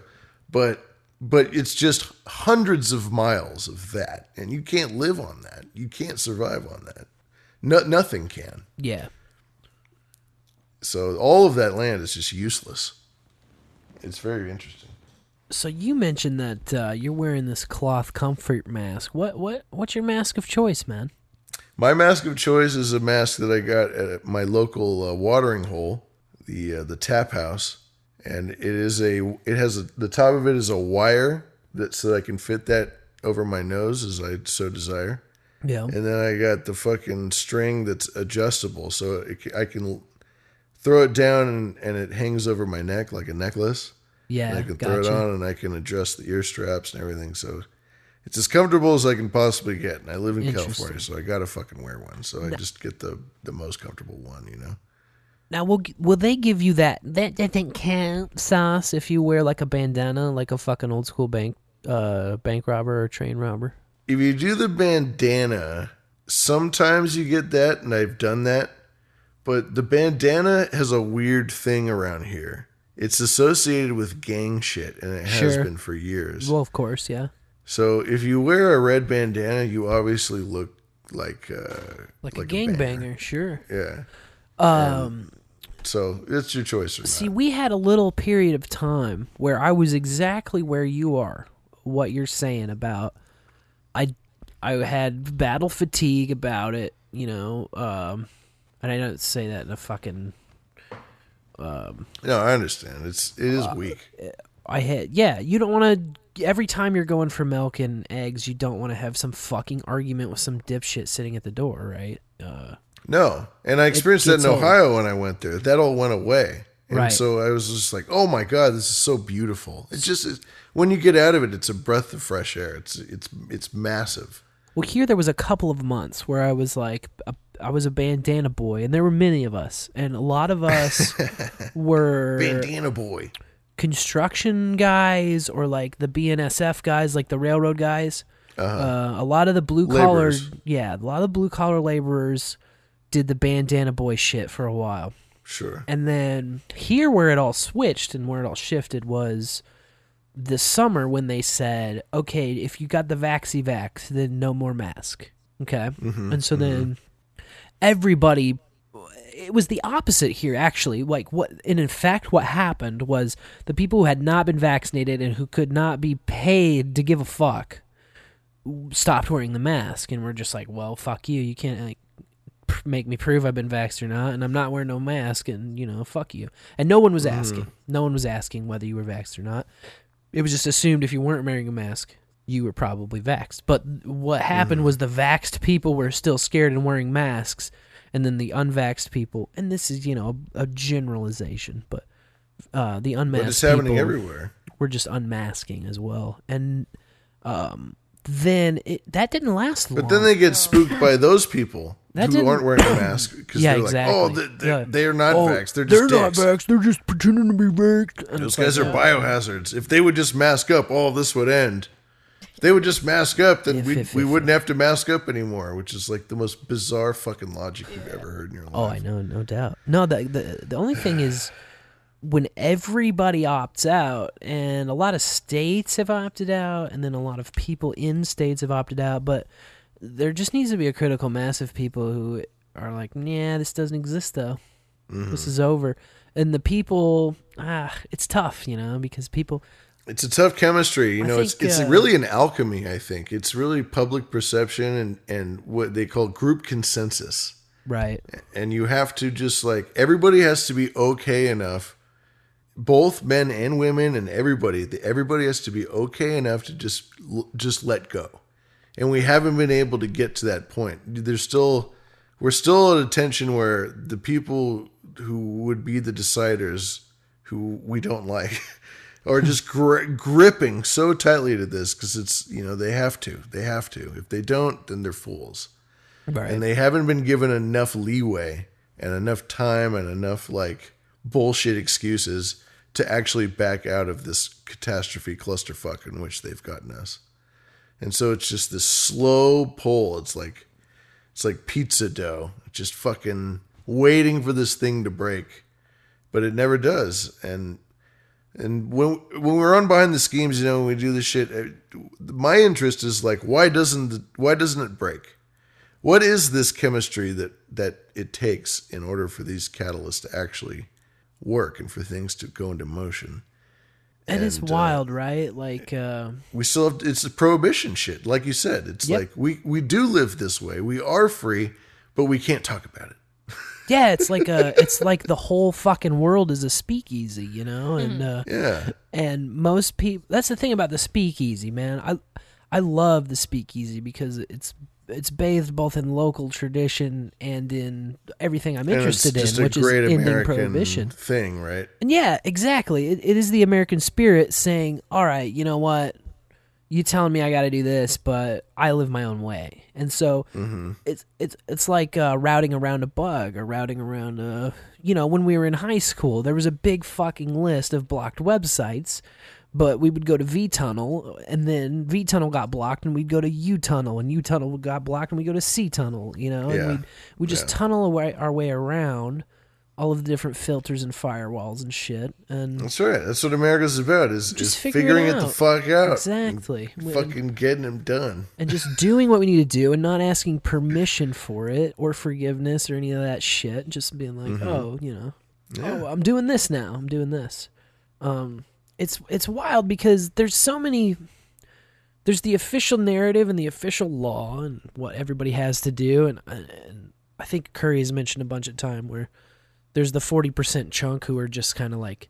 but but it's just hundreds of miles of that and you can't live on that you can't survive on that no, nothing can Yeah, so all of that land is just useless. It's very interesting. So you mentioned that uh, you're wearing this cloth comfort mask. What what what's your mask of choice, man? My mask of choice is a mask that I got at my local uh, watering hole, the uh, the tap house, and it is a it has a, the top of it is a wire that so that I can fit that over my nose as I so desire, Yeah. and then I got the fucking string that's adjustable, so it, I can throw it down and, and it hangs over my neck like a necklace. Yeah, and I can throw it on and I can adjust the ear straps and everything. So it's as comfortable as I can possibly get. And I live in California, so I gotta fucking wear one. So I just get the the most comfortable one, you know. Now, will will they give you that that doesn't count sauce if you wear like a bandana, like a fucking old school bank uh bank robber or train robber? If you do the bandana, sometimes you get that, and I've done that. But the bandana has a weird thing around here. It's associated with gang shit, and it has Sure. been for years. Well, of course, yeah, So if you wear a red bandana, you obviously look like uh, like, a banger. gangbanger, sure. Yeah. Um, So it's your choice or not. see, we had a little period of time where I was exactly where you are, what you're saying about. I I had battle fatigue about it, you know. Um, and I don't say that in a fucking Um, No, I understand. It's it is Uh, weak. I had yeah. You don't want to every time you're going for milk and eggs, you don't want to have some fucking argument with some dipshit sitting at the door, right? Uh, No, and I experienced that in gets old. Ohio when I went there. That all went away, and Right. so I was just like, "Oh my god, this is so beautiful." It's just it's, when you get out of it, it's a breath of fresh air. It's it's it's massive. well, here there was a couple of months where I was like, a, I was a bandana boy, and there were many of us, and a lot of us were Bandana boy. construction guys or like the BNSF guys, like the railroad guys. uh a lot of the blue collar, yeah, a lot of the blue collar laborers did the bandana boy shit for a while. Sure. And then here, where it all switched and where it all shifted was the summer when they said, okay, if you got the vaxi vax, then no more mask. Okay. Mm-hmm. and so mm-hmm. then everybody, it was the opposite here, actually. Like, what, and in fact, what happened was the people who had not been vaccinated and who could not be paid to give a fuck stopped wearing the mask and were just like, well, fuck you. You can't, like, make me prove I've been vaxxed or not, and I'm not wearing no mask, and you know, fuck you. And no one was mm-hmm. asking. No one was asking whether you were vaxxed or not. It was just assumed if you weren't wearing a mask, you were probably vaxxed. But what happened was the vaxxed people were still scared and wearing masks, and then the unvaxxed people, and this is you know a, a generalization, but uh, the unmasked But it's happening people everywhere. were just unmasking as well, and um, then it, that didn't last long. But then they get spooked by those people That who aren't wearing a mask because Yeah, they're exactly. like, oh, they, they, Yeah. they're not Oh, vaxxed. They're just not dicks. vaxxed. They're just pretending to be vaxxed. And Those guys like, are biohazards. If they would just mask up, all this would end. If they would just mask up, then If- we if- we if- wouldn't have to mask up anymore, which is like the most bizarre fucking logic you've ever heard in your life. Oh, I know, no doubt. No, the the the only thing is when everybody opts out, and a lot of states have opted out, and then a lot of people in states have opted out, but there just needs to be a critical mass of people who are like, yeah, this doesn't exist though. This is over. And the people, ah, it's tough, you know, because people, It's a tough chemistry, you I know. it's it's uh, really an alchemy. I think it's really public perception and and what they call group consensus. right? and you have to just like everybody has to be okay enough both men and women and everybody everybody has to be okay enough to just just let go. And we haven't been able to get to that point. There's still we're still at a tension where the people who would be the deciders who we don't like are just gri- gripping so tightly to this because it's you know they have to they have to. If they don't then they're fools. Right. and they haven't been given enough leeway and enough time and enough like bullshit excuses to actually back out of this catastrophe clusterfuck in which they've gotten us. And so it's just this slow pull. It's like it's like pizza dough, just fucking waiting for this thing to break, but it never does. And and when when we're on behind the schemes, you know, we do this shit, uh, my interest is like, why doesn't the, why doesn't it break? What is this chemistry that that it takes in order for these catalysts to actually work and for things to go into motion? and it's and, uh, wild, right? Like, uh, We still have it's a prohibition shit, like you said. It's Yep. like we we do live this way. We are free, but we can't talk about it. yeah, it's like a, it's like the whole fucking world is a speakeasy, you know, and uh, Yeah, and most people. That's the thing about the speakeasy, man. I I love the speakeasy because it's it's bathed both in local tradition and in everything I'm and interested just in, a which is great ending American prohibition. thing, right? And yeah, exactly. It, it is the American spirit saying, "All right, you know what? You telling me I got to do this, but I live my own way." And so it's it's it's like uh, routing around a bug or routing around a you know when we were in high school, there was a big fucking list of blocked websites. But we would go to V Tunnel, and then V Tunnel got blocked, and we'd go to U Tunnel, and U Tunnel got blocked, and we go to C Tunnel, you know, Yeah. and we'd we just tunnel away, our way around all of the different filters and firewalls and shit, and That's right. That's what America's about is, Just is figure it figuring it, the fuck out. Exactly. Fucking getting them done. and just doing what we need to do and not asking permission for it or forgiveness or any of that shit. Just being like, Mm-hmm. oh, you know, oh, I'm doing this now. I'm doing this. Um, it's it's wild because there's so many. There's the official narrative and the official law and what everybody has to do, and, and I think Curry has mentioned a bunch of time where there's the forty percent chunk who are just kind of like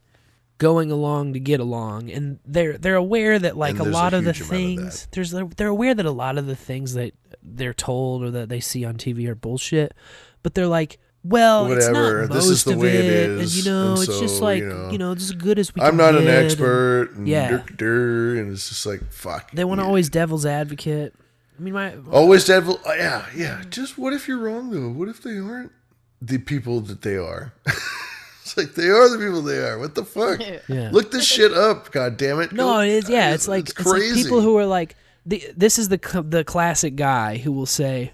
going along to get along, and they're they're aware that like a there's a lot of the amount of things there's they're aware that a lot of the things that they're told or that they see on TV are bullshit, but they're like, well, it's Whatever, not this most is the of way it it, is, and you know, and it's just like you know, you know, it's as good as we. I'm can not an get, and expert. And Yeah. dur- dur, and it's just like fuck. They want to always devil's advocate. I mean, my always devil. uh, Yeah, yeah. Just what if you're wrong though? What if they aren't the people that they are? it's like they are the people they are. What the fuck? yeah. Look this shit up. God damn it. No, Go- it is. Yeah, it's like it's, like crazy. people who are like the, this is the the classic guy who will say,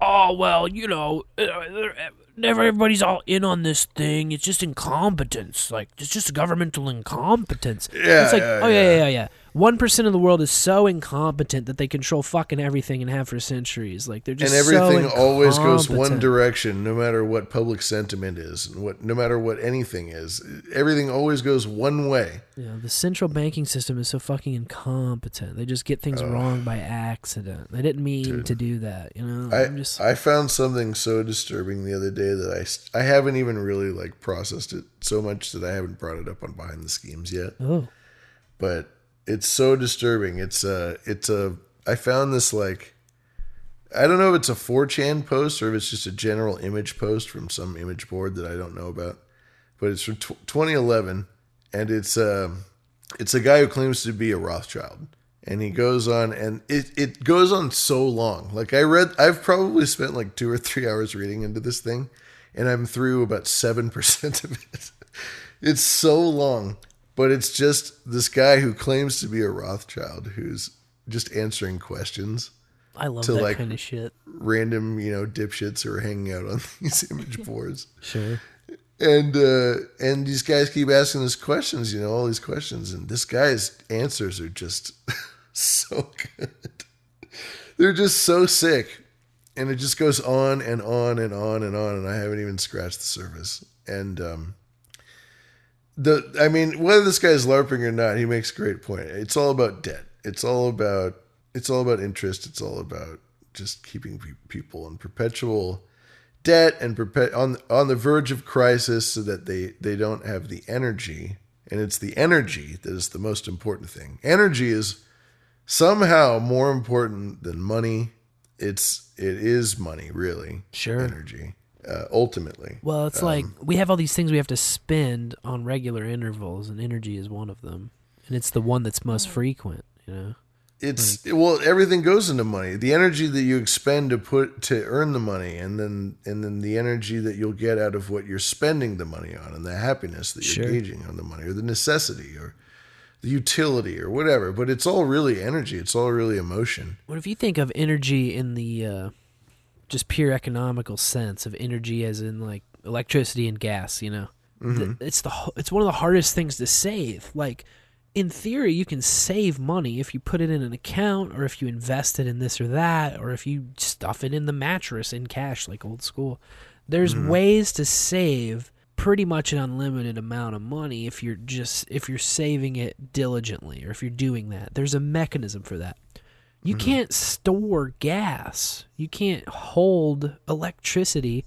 "Oh well, you know, uh, uh, never everybody's all in on this thing. It's just incompetence. Like it's just governmental incompetence." Yeah, it's like, yeah, oh yeah, yeah. yeah, yeah, yeah. One percent of the world is so incompetent that they control fucking everything and have for centuries. Like they're just and everything so always goes one direction no matter what public sentiment is and what no matter what anything is everything always goes one way know, the central banking system is so fucking incompetent. They just get things wrong by accident. They didn't mean to do that. You know, I, I'm just I found something so disturbing the other day that I, I haven't even really like processed it so much that I haven't brought it up on behind the schemes yet oh. but it's so disturbing it's a it's a I found this like I don't know if it's a 4chan post or if it's just a general image post from some image board that I don't know about but it's from tw 2011 and it's um it's a guy who claims to be a Rothschild, and he goes on, and it it goes on so long. Like I read, I've probably spent like two or three hours reading into this thing, and I'm through about seven percent of it. It's so long, but it's just this guy who claims to be a Rothschild who's just answering questions I love To, that like, kind of shit. random, you know, dipshits who are hanging out on these image boards. Sure. And uh and these guys keep asking us questions, you know, all these questions, and this guy's answers are just so good. They're just so sick. And it just goes on and on and on and on, and I haven't even scratched the surface. And um the I mean, whether this guy's LARPing or not, he makes a great point. It's all about debt. It's all about it's all about interest. It's all about just keeping pe- people in perpetual debt and perpet- on on the verge of crisis so that they they don't have the energy and it's the energy that is the most important thing energy is somehow more important than money it's it is money really Sure. energy uh, ultimately Well, it's like we have all these things we have to spend on regular intervals, and energy is one of them, and it's the one that's most frequent. You know. it's well everything goes into money the energy that you expend to put to earn the money and then and then the energy that you'll get out of what you're spending the money on and the happiness that you're Sure. gauging on the money or the necessity or the utility or whatever but it's all really energy it's all really emotion What if you think of energy in the uh, just pure economical sense of energy, as in like electricity and gas? You know, mm-hmm. Th- it's the it's one of the hardest things to save. Like in theory, you can save money if you put it in an account, or if you invest it in this or that, or if you stuff it in the mattress in cash, like old school. There's mm-hmm. ways to save pretty much an unlimited amount of money if you're just if you're saving it diligently or if you're doing that. There's a mechanism for that. You hmm. can't store gas. You can't hold electricity.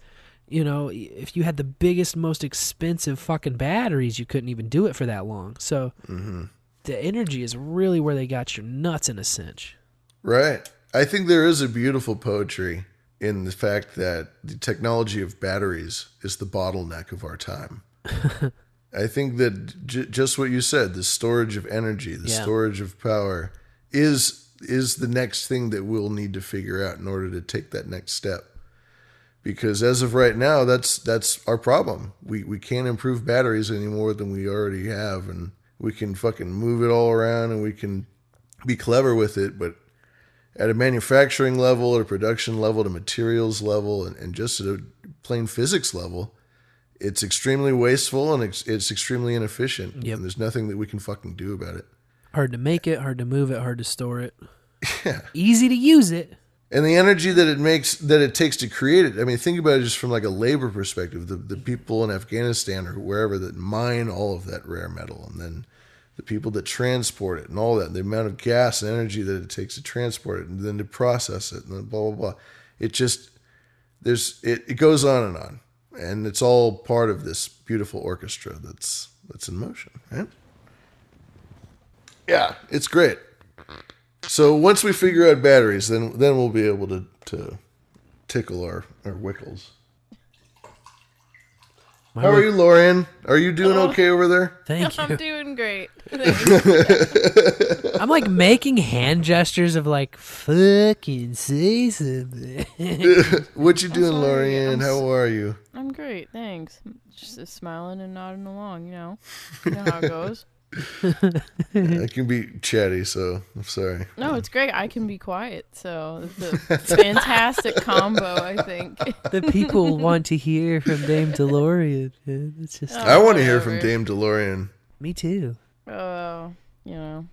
You know, if you had the biggest, most expensive fucking batteries, you couldn't even do it for that long. So mm-hmm. the energy is really where they got your nuts in a cinch. right i think there is a beautiful poetry in the fact that the technology of batteries is the bottleneck of our time I think that j- just what you said, the storage of energy, the Yeah. storage of power, is is the next thing that we'll need to figure out in order to take that next step. Because as of right now, that's that's our problem. We we can't improve batteries any more than we already have, and we can fucking move it all around, and we can be clever with it, but at a manufacturing level, at a production level, at a materials level, and, and just at a plain physics level, it's extremely wasteful and it's, it's extremely inefficient. Yep. And there's nothing that we can fucking do about it. Hard to make it, hard to move it, hard to store it. Yeah. Easy to use it. And the energy that it makes, that it takes to create it. I mean, think about it just from like a labor perspective. The, the people in Afghanistan or wherever that mine all of that rare metal, and then the people that transport it and all that, the amount of gas and energy that it takes to transport it and then to process it and then blah, blah, blah. It just, there's, it, it goes on and on. And it's all part of this beautiful orchestra that's, that's in motion, right? Yeah, it's great. So once we figure out batteries, then then we'll be able to, to tickle our, our wickles. My How are wick- you, Lorian? Are you doing okay over there? Thank I'm you. doing great. I'm like making hand gestures of like fucking say something. What you doing, sorry, Lorian? I'm How are you? I'm great, thanks. Just uh, smiling and nodding along, you know. You know how it goes. I can be chatty, so I'm sorry. No, it's great. I can be quiet, so it's a fantastic combo. I think. the people want to hear from Dame DeLorean. man. It's just I want to hear from. Dame DeLorean. me too. uh, you know,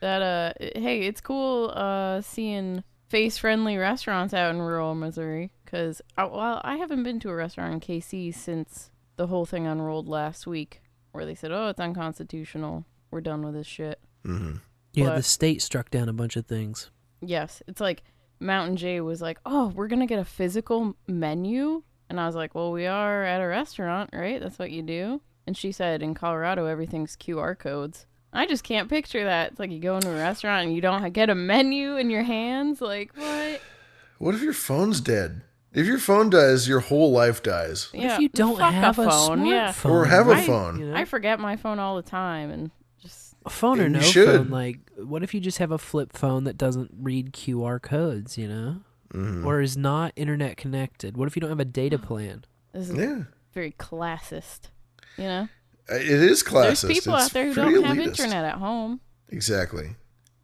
that uh, hey, it's cool uh seeing face-friendly restaurants out in rural Missouri. Cause uh, well, I haven't been to a restaurant in KC since the whole thing unrolled last week, where they said, "Oh, it's unconstitutional. We're done with this shit." hmm Yeah, What? the state struck down a bunch of things. Yes, it's like Mountain J was like, "Oh, we're gonna get a physical menu," and I was like, "Well, we are at a restaurant, right? That's what you do." And she said, "In Colorado, everything's QR codes." I just can't picture that. It's like you go into a restaurant and you don't get a menu in your hands. Like what? What if your phone's dead If your phone dies, your whole life dies. Yeah, if you don't fuck have a, phone? Yeah. smartphone? Or have a right? phone. You know? I forget my phone all the time, and just a phone or no should. phone. Like, what if you just have a flip phone that doesn't read QR codes? You know, Mm-hmm. or is not internet connected? What if you don't have a data plan? this is Yeah. very classist. You know, Uh, It is classist. there's people It's out there who don't have internet at home. Exactly.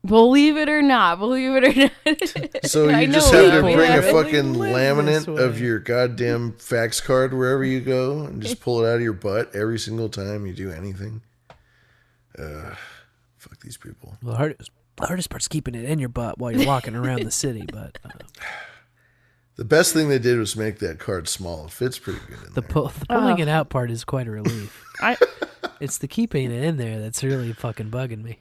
Believe it or not, believe it or not. So you just have to bring a fucking laminate of your goddamn fax card wherever you go and just pull it out of your butt every single time you do anything. Uh, fuck these people. Well, the hardest, the hardest part's keeping it in your butt while you're walking around the city. But uh, The best thing they did was make that card small. It fits pretty good in the, there. pull, the pulling it out part is quite a relief. I it's the keeping it in there that's really fucking bugging me.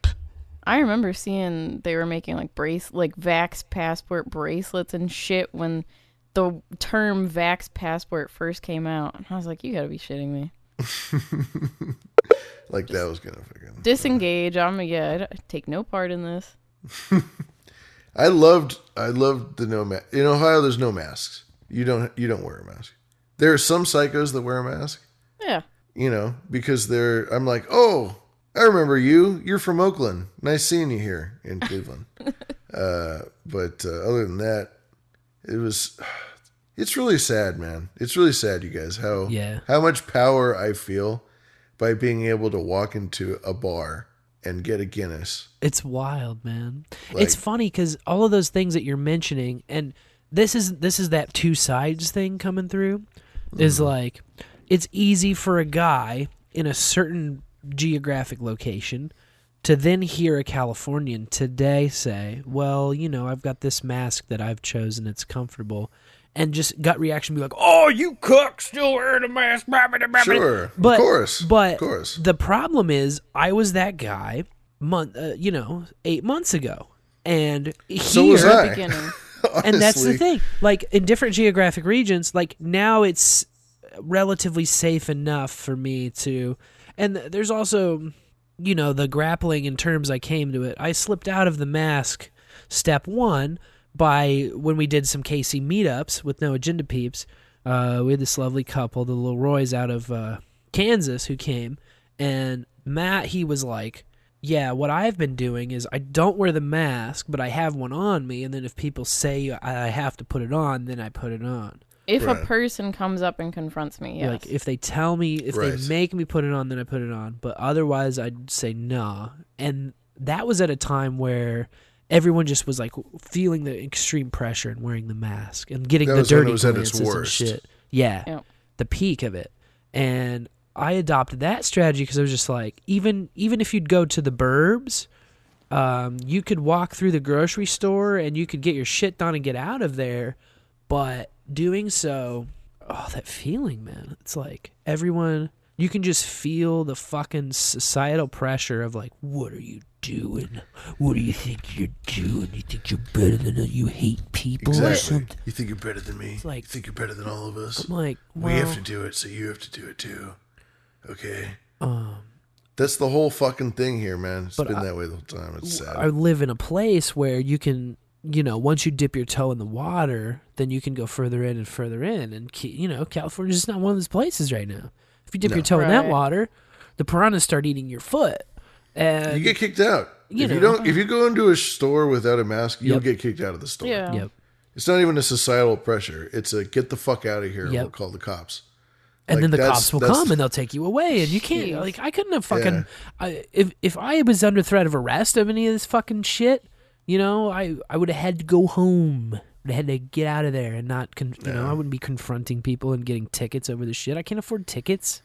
I remember seeing they were making like brace like Vax passport bracelets and shit when the term Vax passport first came out. And I was like, you gotta be shitting me. like that was gonna fucking. Disengage. I'm a yeah, I take no part in this. I loved. I loved the no mask. In Ohio, there's no masks. You don't. You don't wear a mask. There are some psychos that wear a mask. Yeah. you know, because they're, I'm like, oh, I remember you. You're from Oakland. Nice seeing you here in Cleveland. uh, but uh, other than that, it was, it's really sad, man. It's really sad, you guys, how, Yeah. how much power I feel by being able to walk into a bar and get a Guinness. It's wild, man. Like- it's funny because all of those things that you're mentioning, and this is this is that two sides thing coming through, is Mm-hmm. like it's easy for a guy in a certain geographic location to then hear a Californian today say, "Well, you know, I've got this mask that I've chosen; it's comfortable." And just gut reaction be like, "Oh, you cook still wearing a mask?" blah, blah, blah, blah." Sure. But, of course. But of course. the problem is, I was that guy, month, uh, you know, eight months ago, and So here, was I. Beginning. and that's the thing. Like in different geographic regions, like now it's relatively safe enough for me to. And there's also, you know, the grappling in terms I came to it. I slipped out of the mask step one by when we did some KC meetups with no agenda peeps. Uh, we had this lovely couple, the little Roys out of uh, Kansas, who came, and Matt, he was like, "Yeah, what I've been doing is I don't wear the mask, but I have one on me, and then if people say I have to put it on, then I put it on. If Right. a person comes up and confronts me, yes. Like if they tell me, if Right. they make me put it on, then I put it on. But otherwise, I'd say nah. And that was at a time where everyone just was like feeling the extreme pressure and wearing the mask and getting That the was when it dirty was at its glances and worst. shit. Yeah, Yep. the peak of it. And I adopted that strategy because I was just like, even even if you'd go to the burbs, um, you could walk through the grocery store and you could get your shit done and get out of there. But doing so, oh, that feeling, man. It's like everyone, you can just feel the fucking societal pressure of like, what are you doing? What do you think you're doing? You think you're better than us? You hate people or Exactly. something? You think you're better than me? It's like- you think you're better than all of us? I'm like, we have to do it, so you have to do it too. Okay. um, That's the whole fucking thing here, man. It's been I- that way the whole time. It's sad. I live in a place where you can, you know, once you dip your toe in the water, then you can go further in and further in. And, you know, California's just not one of those places right now. If you dip No. your toe in that water, the piranhas start eating your foot. And you get kicked out. you if you don't, if you go into a store without a mask, you'll Yep. get kicked out of the store. yeah. Yep. It's not even a societal pressure. It's a get the fuck out of here. Yep. We'll call the cops. And Like, then the cops will that's- come and they'll take you away, and you can't. Jeez. Like I couldn't have fucking. Yeah. I, if if I was under threat of arrest of any of this fucking shit, you know, I I would have had to go home. I had to get out of there and not. Con- You know, I wouldn't be confronting people and getting tickets over the shit. I can't afford tickets.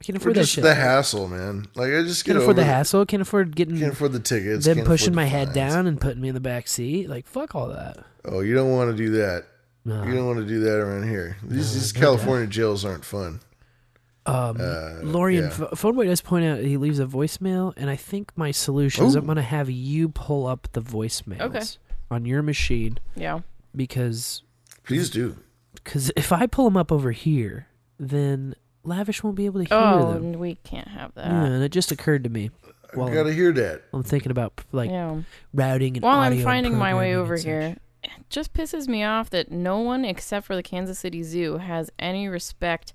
I can't Or afford that just shit. the hassle, man. Like I just get can't over afford the the- hassle. Can't afford getting Can't afford the tickets. them can't pushing afford my the head fines. down and putting me in the back seat. Like fuck all that. Oh, you don't want to do that. No. You don't want to do that around here. These, these California jails aren't fun. Um, Uh, Lorian yeah. Phoneboy does point out he leaves a voicemail, and I think my solution is I'm going to have you pull up the voicemails Okay. on your machine Yeah. because Please do. cause if I pull them up over here, then Lavish won't be able to hear Oh, them. we can't have that. Yeah, and it just occurred to me I while gotta hear that. I'm thinking about like yeah. routing and While audio I'm finding my way over and such. here, just pisses me off that no one except for the Kansas City Zoo has any respect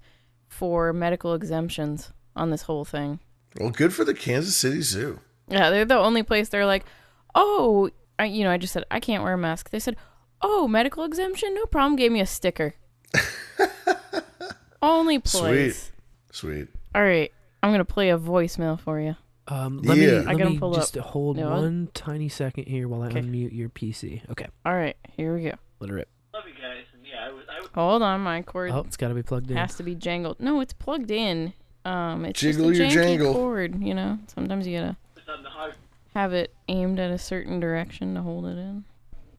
for medical exemptions on this whole thing. Well, good for the Kansas City Zoo. Yeah, they're the only place they're like, oh, I, you know, I just said I can't wear a mask. They said, oh, medical exemption, no problem. Gave me a sticker. only place. Sweet. Sweet. All right, I'm gonna play a voicemail for you. Um, let Yeah. me, I let gotta me pull just up. hold No. one tiny second here while I Okay. unmute your PC. Okay, All right, here we go. let it rip. Hold on, my cord Oh, it's got to be plugged in. has to be jangled. No, it's plugged in. Um, it's Jiggle just a your janky jangle. cord. You know, sometimes you gotta have it aimed at a certain direction to hold it in.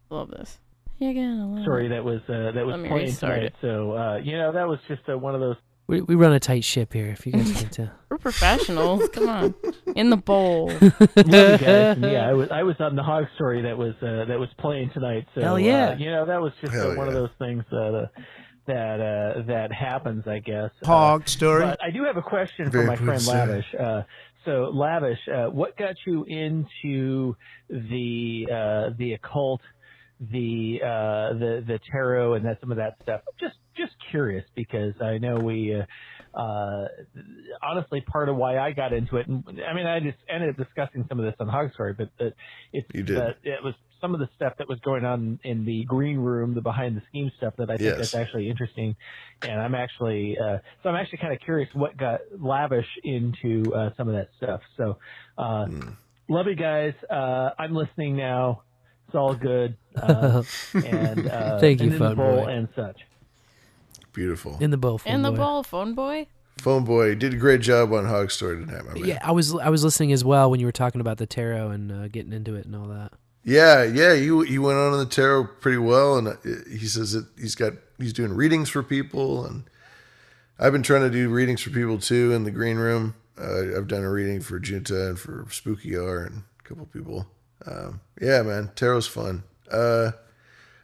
Love this. You gotta love story it. that was uh, that was Let me playing restart tonight. it. So uh, you know that was just uh, one of those. We, we run a tight ship here, if you guys can tell. We're professionals. Come on, in the bowl. Love you guys. And yeah, I was I was on the hog story that was uh, that was playing tonight. So Hell yeah. uh, you know that was just uh, one of those things uh, that uh, that happens, I guess. Uh, Hog story. But I do have a question Very for my friend good. Lavish. Uh, so Lavish, uh, what got you into the uh, the occult, the uh, the the tarot, and that some of that stuff? Just just curious because I know we. Uh, uh, honestly, part of why I got into it, and I mean, I just ended up discussing some of this on Hog Story, but uh, it's You did. uh, it was some of the stuff that was going on in the green room, the behind the scenes stuff that I think Yes. that's actually interesting. And I'm actually, uh, so I'm actually kind of curious what got lavish into uh, some of that stuff. So, uh, Hmm. love you guys. Uh, I'm listening now. It's all good. Uh, and uh, Thank you, and in the Phone bowl and such. Beautiful. In the bowl. phone in the boy. ball, phone boy. Phone boy did a great job on Hog Story tonight, my man. Yeah, I was I was listening as well when you were talking about the tarot and uh, getting into it and all that. Yeah, yeah, he he went on in the tarot pretty well, and uh, he says that he's got he's doing readings for people, and I've been trying to do readings for people too in the green room. Uh, I've done a reading for Junta and for Spooky R and a couple people. Um, yeah, man, tarot's fun. Uh,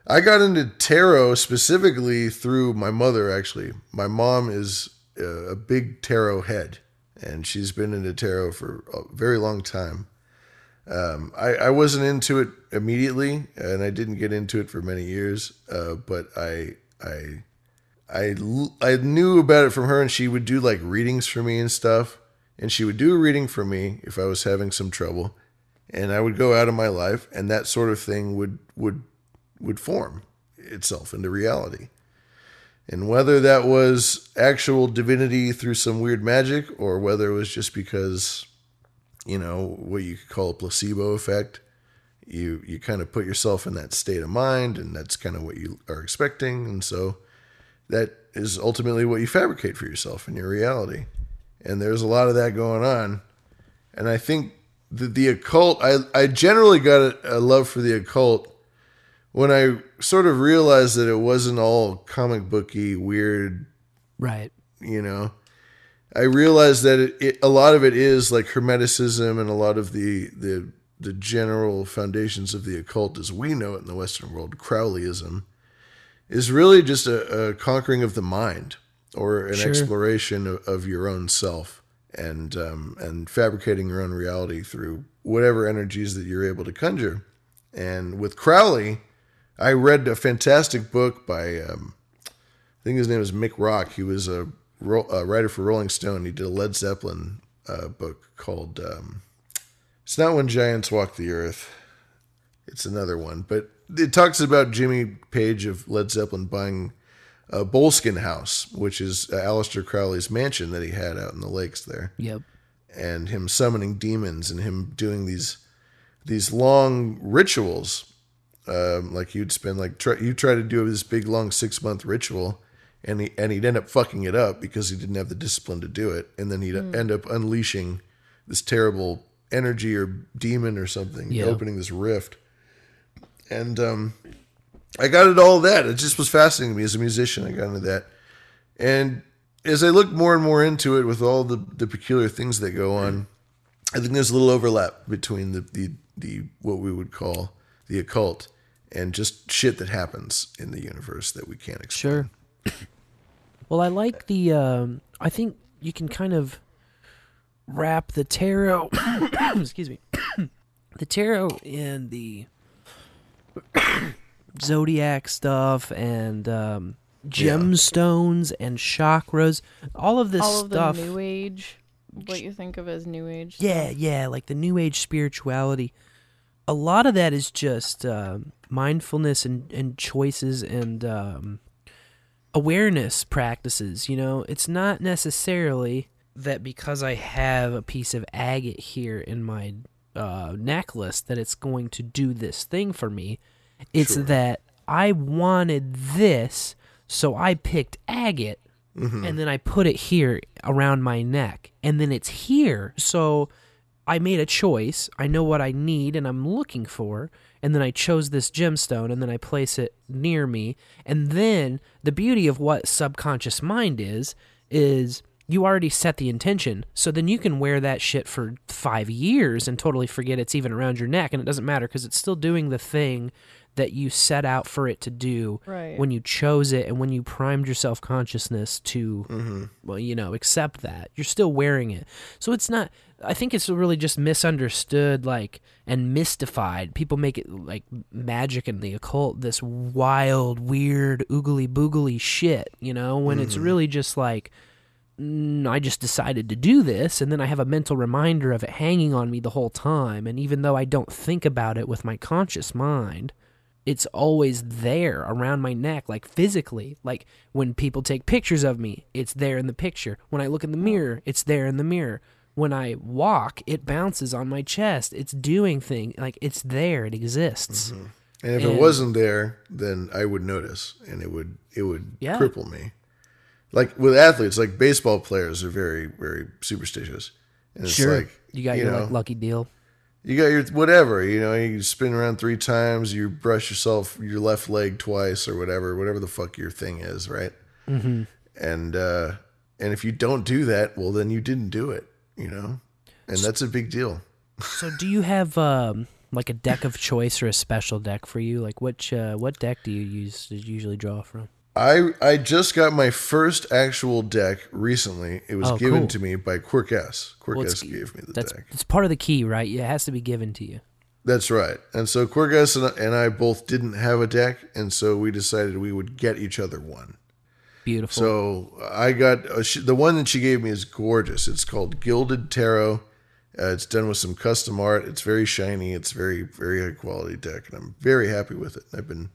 I got into tarot specifically through my mother. Actually, my mom is a, big tarot head, and she's been into tarot for a very long time. Um, I, I wasn't into it immediately, and I didn't get into it for many years. Uh, but I knew about it from her, and she would do like readings for me and stuff. And she would do a reading for me if I was having some trouble, and I would go out of my life, and that sort of thing would would would form itself into reality. And whether that was actual divinity through some weird magic, or whether it was just because you know what you could call a placebo effect you you kind of put yourself in that state of mind and that's kind of what you are expecting. And so that is ultimately what you fabricate for yourself in your reality. And there's a lot of that going on. And i think the, the occult I, I generally got a, a love for the occult when i sort of realized that it wasn't all comic booky weird Right. you know i realized that it, it a lot of it is like hermeticism and a lot of the the the general foundations of the occult as we know it in the western world crowleyism is really just a, a conquering of the mind or an Sure. exploration of, of your own self and um, and fabricating your own reality through whatever energies that you're able to conjure and with crowley i read a fantastic book by um, I think his name is Mick Rock. He was a, ro- a writer for Rolling Stone. He did a Led Zeppelin uh, book called um, "It's Not When Giants Walk the Earth." It's another one, but it talks about Jimmy Page of Led Zeppelin buying a Boleskine house, which is uh, Aleister Crowley's mansion that he had out in the lakes there Yep. and him summoning demons and him doing these these long rituals. Um, like you'd spend like try, you try to do this big long six month ritual, and he and he'd end up fucking it up because he didn't have the discipline to do it, and then he'd end up unleashing this terrible energy or demon or something, Yeah. opening this rift. And um, I got into all that. It just was fascinating to me as a musician. I got into that, and as I look more and more into it with all the, the peculiar things that go on, I think there's a little overlap between the, the, the what we would call the occult and just shit that happens in the universe that we can't explain. Sure. Well, I like the. Um, I think you can kind of wrap the tarot. excuse me. the tarot and the zodiac stuff and um, gemstones and chakras, all of this All of stuff. the new age, what you think of as new age. Yeah, yeah, like the new age spirituality. A lot of that is just um mindfulness and, and choices and um, awareness practices. You know, it's not necessarily that because I have a piece of agate here in my uh, necklace that it's going to do this thing for me. It's Sure. that I wanted this, so I picked agate and then I put it here around my neck, and then it's here. So I made a choice. I know what I need and I'm looking for, and then I chose this gemstone, and then I place it near me. And then the beauty of what subconscious mind is is you already set the intention, so then you can wear that shit for five years and totally forget it's even around your neck, and it doesn't matter because it's still doing the thing that you set out for it to do Right. when you chose it and when you primed your self consciousness to, well, you know, accept that. You're still wearing it. So it's not, I think it's really just misunderstood, like, and mystified. People make it like magic and the occult, this wild, weird, oogly boogly shit, you know, when it's really just like, mm, I just decided to do this, and then I have a mental reminder of it hanging on me the whole time. And even though I don't think about it with my conscious mind, it's always there around my neck, like physically. Like when people take pictures of me, it's there in the picture. When I look in the oh. mirror, it's there in the mirror. When I walk, it bounces on my chest. It's doing things like it's there. It exists. Mm-hmm. And if And- it wasn't there, then I would notice, and it would it would Yeah. cripple me. Like with athletes, like baseball players are very very superstitious, and it's Sure, like you got your know, like lucky deal. You got your whatever you know you spin around three times you brush yourself your left leg twice or whatever whatever the fuck your thing is right mm-hmm. and uh and if you don't do that well then you didn't do it you know and that's a big deal So, do you have um, like a deck of choice or a special deck for you? Like, which uh, what deck do you use to usually draw from? I i just got my first actual deck recently it was Oh, given cool. to me by Quirkess quirk Well, s gave me the that's deck it's part of the key, right? Yeah, it has to be given to you. That's right. And so Quirkess and and I both didn't have a deck, and so we decided we would get each other one. Beautiful. So I got uh, she, the one that she gave me is gorgeous. It's called Gilded Tarot. Uh, it's done with some custom art. It's very shiny. It's very very high quality deck, and I'm very happy with it. I've been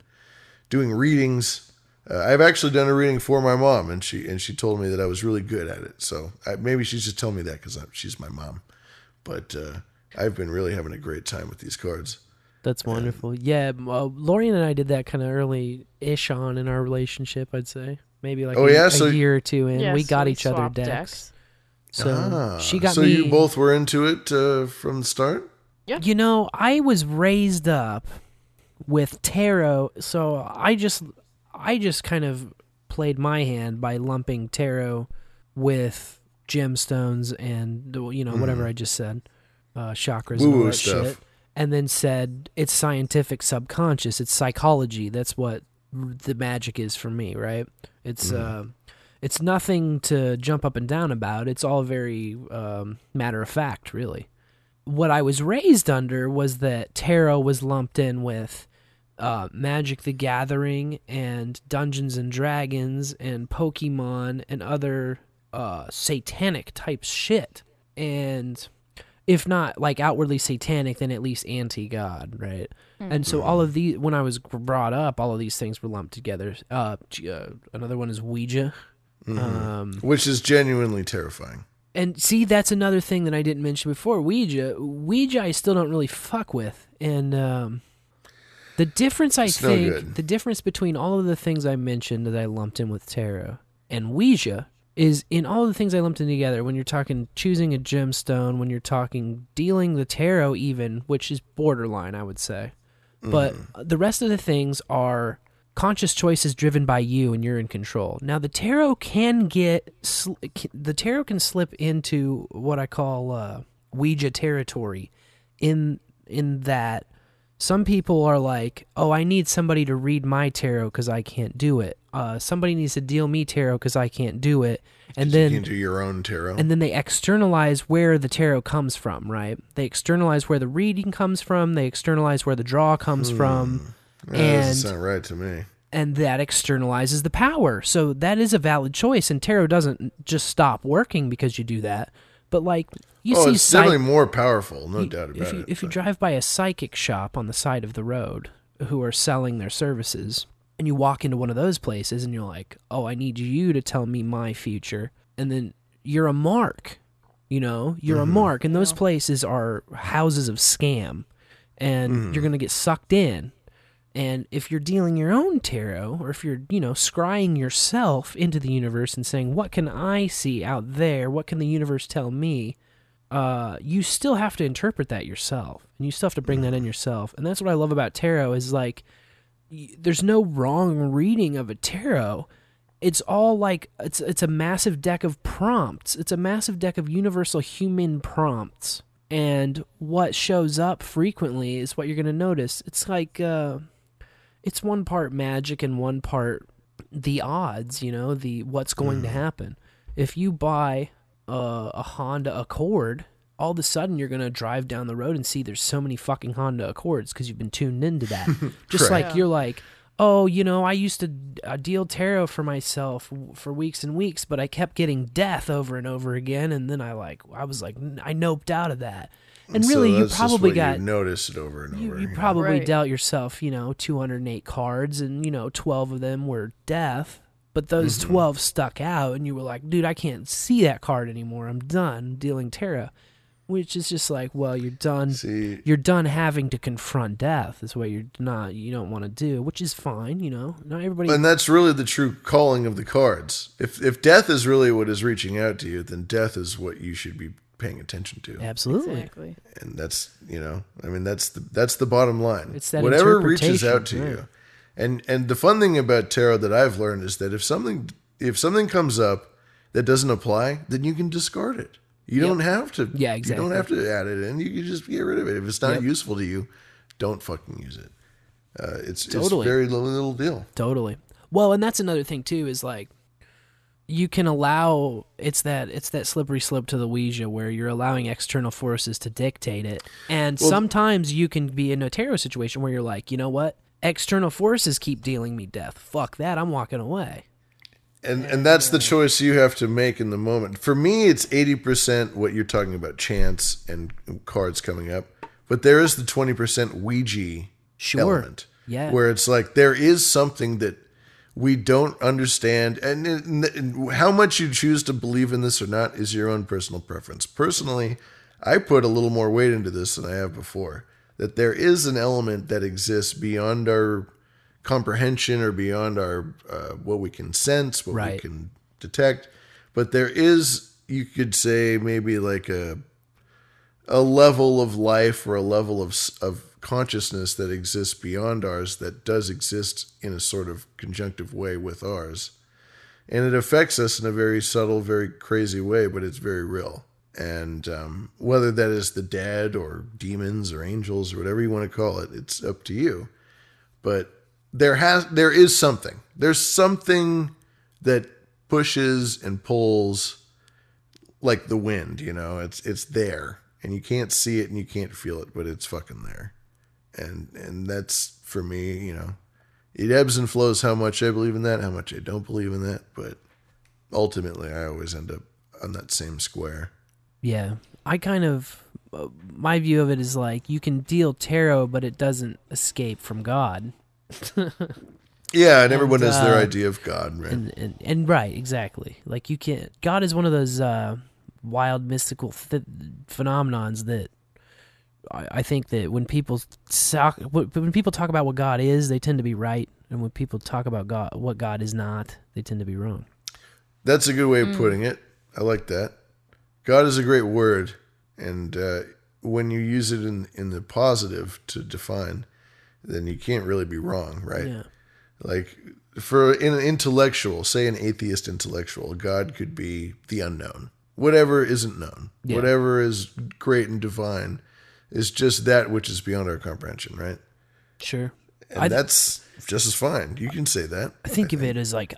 doing readings. Uh, I've actually done a reading for my mom, and she and she told me that I was really good at it. So I, maybe she's just telling me that because she's my mom. But uh, I've been really having a great time with these cards. That's wonderful. Yeah, m- uh, Lorian and I did that kind of early-ish on in our relationship. I'd say maybe like Oh, a, yeah? a So- year or two in. Yeah, we so got we each other swapped decks. So Ah, she got so me. So you both were into it uh, from the start. Yeah. You know, I was raised up with tarot, so I just I just kind of played my hand by lumping tarot with gemstones and you know whatever I just said, uh, chakras and all that stuff. shit, and then said it's scientific subconscious, it's psychology. That's what the magic is for me, right? It's uh, it's nothing to jump up and down about. It's all very um, matter of fact, really what I was raised under was that tarot was lumped in with uh, Magic the Gathering and Dungeons and Dragons and Pokemon and other uh, satanic type shit. And if not like outwardly satanic, then at least anti God, right? And so all of these, when I was brought up, all of these things were lumped together. Uh, uh, another one is Ouija. Um, which is genuinely terrifying. and see, that's another thing that I didn't mention before. Ouija, Ouija, I still don't really fuck with, and um, the difference I It's no think, good. the difference between all of the things I mentioned that I lumped in with tarot and Ouija is in all the things I lumped in together. When you're talking choosing a gemstone, when you're talking dealing the tarot, even which is borderline, I would say. But the rest of the things are conscious choices driven by you and you're in control. Now the tarot can get sl- the tarot can slip into what I call uh, Ouija territory in in that some people are like, "Oh, I need somebody to read my tarot cuz I can't do it. Uh, somebody needs to deal me tarot cuz I can't do it." And you then can do your own tarot. and then they externalize where the tarot comes from, right? They externalize where the reading comes from, they externalize where the draw comes from. That and doesn't sound right to me. and that externalizes the power. So that is a valid choice, and tarot doesn't just stop working because you do that. But like you oh, see, it's psych- definitely more powerful, no you- doubt about if you, it. If you drive by a psychic shop on the side of the road who are selling their services, and you walk into one of those places and you're like, "Oh, I need you to tell me my future," and then you're a mark. You know, you're Mm-hmm. a mark, and those places are houses of scam, and Mm. you're gonna get sucked in. And if you're dealing your own tarot, or if you're, you know, scrying yourself into the universe and saying, "What can I see out there? What can the universe tell me?" uh, you still have to interpret that yourself, and you still have to bring that in yourself. And that's what I love about tarot is like, there's no wrong reading of a tarot. It's all like it's it's a massive deck of prompts. It's a massive deck of universal human prompts. And what shows up frequently is what you're going to notice. It's like uh, it's one part magic and one part the odds, you know, the what's going to happen. If you buy uh, a Honda Accord, all of a sudden you're going to drive down the road and see there's so many fucking Honda Accords because you've been tuned into that. Just Correct. like you're like, oh, you know, I used to uh, deal tarot for myself w- for weeks and weeks, but I kept getting death over and over again, and then I like, I was like, n- I noped out of that. And So really, you probably got you noticed it over and you, over. you know? probably Right. dealt yourself, you know, 208 cards, and you know, 12 of them were death. But those Mm-hmm. 12 stuck out, and you were like, dude, I can't see that card anymore. I'm done dealing tarot. Which is just like, well, you're done. See, You're done having to confront death. Is what you're not. You don't want to do, which is fine. You know, not everybody. and that's really the true calling of the cards. If if death is really what is reaching out to you, then death is what you should be paying attention to. Absolutely. Exactly. and that's you know i mean that's the that's the bottom line It's that whatever reaches out to right. you and and the fun thing about tarot that i've learned is that if something if something comes up that doesn't apply then you can discard it you don't have to Yeah, exactly. you don't have to add it in you can just get rid of it if it's not Yep. useful to you don't fucking use it uh, it's Totally. it's very little, little deal Totally. Well, and that's another thing too is like you can allow it's that it's that slippery slope to the Ouija where you're allowing external forces to dictate it. And sometimes you can be in a tarot situation where you're like, you know what? External forces keep dealing me death. Fuck that. I'm walking away. and and that's the choice you have to make in the moment. For me, it's eighty percent what you're talking about, chance and cards coming up, but there is the twenty percent Ouija Sure. element, Yeah. where it's like there is something that we don't understand, and, and- how much you choose to believe in this or not is your own personal preference. Personally, I put a little more weight into this than I have before. That there is an element that exists beyond our comprehension or beyond our uh, what we can sense, what we can detect. But there is, you could say, maybe like a a level of life or a level of of consciousness that exists beyond ours that does exist in a sort of conjunctive way with ours. And it affects us in a very subtle, very crazy way, but it's very real. And um, whether that is the dead or demons or angels or whatever you want to call it, it's up to you. But there has there is something. There's something that pushes and pulls like the wind, you know. It's it's there and you can't see it and you can't feel it, but it's fucking there. And and that's for me, you know. It ebbs and flows how much I believe in that, how much I don't believe in that, but ultimately I always end up on that same square. Yeah. I kind of uh, my view of it is like you can deal tarot but it doesn't escape from God. Yeah, and everyone has their uh, idea of God, right? and, and and right exactly like you can't god is one of those uh wild mystical th- phenomenons that I, I think that when people talk when people talk about what god is they tend to be right and when people talk about god what god is not they tend to be wrong That's a good way of putting it. I like that. God is a great word, and uh, when you use it in in the positive to define, then you can't really be wrong, right? yeah Like for an intellectual, say an atheist intellectual, God could be the unknown. Whatever isn't known, Yeah. whatever is great and divine, is just that which is beyond our comprehension, right? sure And I- that's just as fine. You can say that. i think of it as like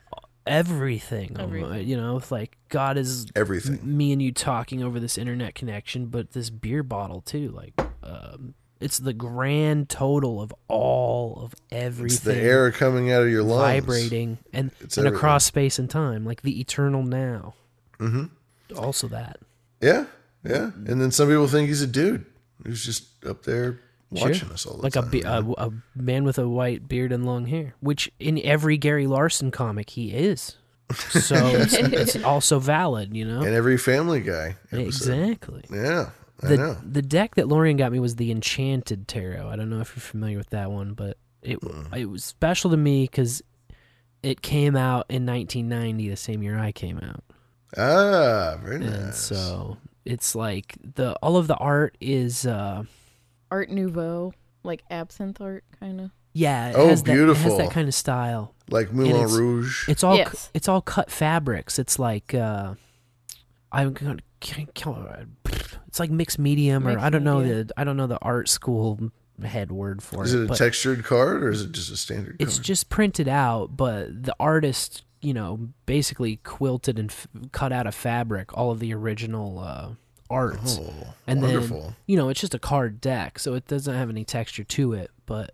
everything, Everything. you know it's like god is Everything. m- me and you talking over this internet connection but this beer bottle too like um it's the grand total of all of everything. It's the air coming out of your lungs. vibrating and, It's and everything. across space and time, like the eternal now. Mm-hmm. Also that. Yeah, yeah. And then some people think he's a dude who's just up there watching Sure. us all the like time. a, be- a a man with a white beard and long hair, which in every Gary Larson comic he is. So it's, it's also valid, you know. and every Family Guy episode. Exactly. Yeah, I The know. the deck that Lorian got me was the Enchanted Tarot. I don't know if you're familiar with that one, but it Mm. it was special to me because it came out in 1990, the same year I came out. Ah, very and nice. so it's like the all of the art is uh Art Nouveau, like absinthe art, kind of. yeah it Oh, has that, it has that kind of style like And Moulin it's- Rouge. it's all Yes. it's all cut fabrics it's like uh i'm gonna it's like mixed medium or i don't know media. the i don't know the art school head word for Is it it a but textured card or is it just a standard card? it's card? just printed out but the artist you know basically quilted and f- cut out of fabric all of the original uh arts oh, and wonderful. then you know it's just a card deck so it doesn't have any texture to it but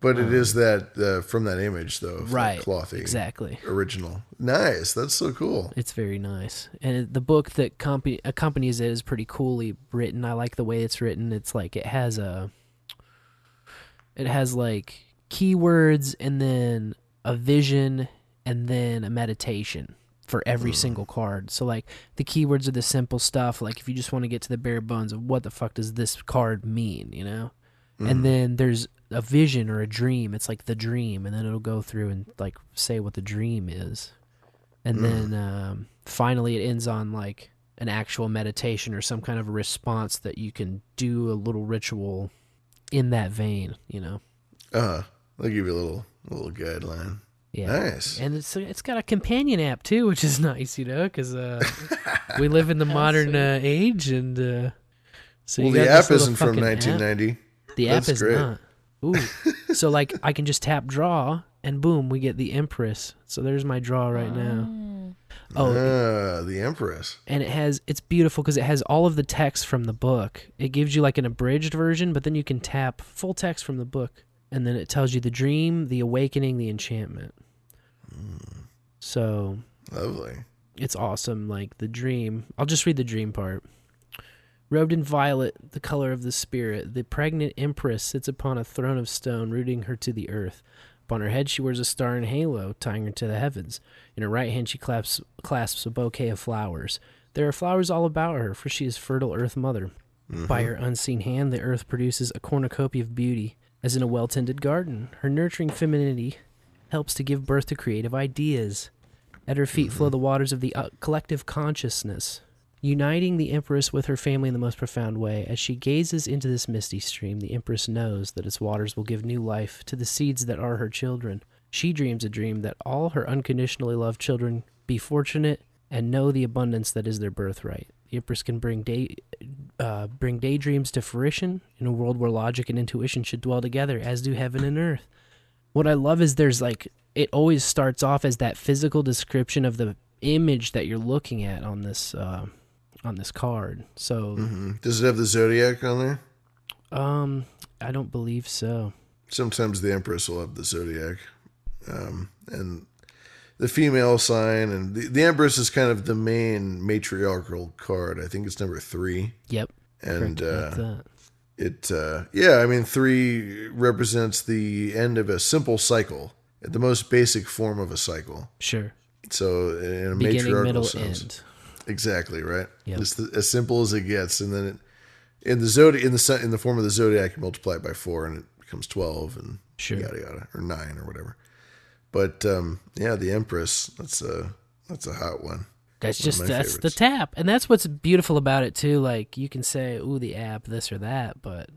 but it is that uh, from that image though, right clothy exactly original. Nice. That's so cool. It's very nice, and the book that comp- accompanies it is pretty coolly written. I like the way it's written. It's like it has a, it has like keywords and then a vision and then a meditation for every single card. So like the keywords are the simple stuff. Like if you just want to get to the bare bones of what the fuck does this card mean, you know, and then there's a vision or a dream. It's like the dream, and then it'll go through and like say what the dream is and then um, finally it ends on like an actual meditation or some kind of a response that you can do a little ritual in that vein you know Uh, I'll give you a little a little guideline. Yeah Nice. and it's it's got a companion app too which is nice you know because uh, we live in the modern uh, age and uh, so well, you the app isn't from fucking app. 1990. the app is great. not ooh so like i can just tap draw and boom we get the empress so there's my draw right now oh Ah, the Empress. and it has it's beautiful because it has all of the text from the book it gives you like an abridged version but then you can tap full text from the book and then it tells you the dream the awakening the enchantment. So Lovely. it's awesome like the dream. I'll just read the dream part. Robed in violet the color of the spirit the pregnant empress sits upon a throne of stone rooting her to the earth. Upon her head she wears a star and halo tying her to the heavens. In her right hand she clasps, clasps a bouquet of flowers. There are flowers all about her for she is fertile earth mother. By mm-hmm. her unseen hand the earth produces a cornucopia of beauty as in a well-tended garden her nurturing femininity helps to give birth to creative ideas at her feet flow the waters of the uh, collective consciousness, uniting the Empress with her family in the most profound way. As she gazes into this misty stream, the Empress knows that its waters will give new life to the seeds that are her children. She dreams a dream that all her unconditionally loved children be fortunate and know the abundance that is their birthright. The Empress can bring day, uh, bring daydreams to fruition in a world where logic and intuition should dwell together, as do heaven and earth what I love is there's like it always starts off as that physical description of the image that you're looking at on this uh, on this card. So hmm Does it have the zodiac on there? um I don't believe so. Sometimes the Empress will have the zodiac, um, and the female sign, and the, the Empress is kind of the main matriarchal card. I think it's number three, Yep. and uh, it uh, yeah i mean three represents the end of a simple cycle the most basic form of a cycle Sure. so in a Beginning, matriarchal middle, sense end. exactly right Yep. it's the, as simple as it gets and then it, in the zodiac in the sen- in the form of the zodiac you multiply it by four and it becomes 12 and Sure. yada yada or nine or whatever but um yeah the empress that's a that's a hot one That's One just that's favorites. the tap, and that's what's beautiful about it too. Like you can say, "Ooh, the app, this or that," but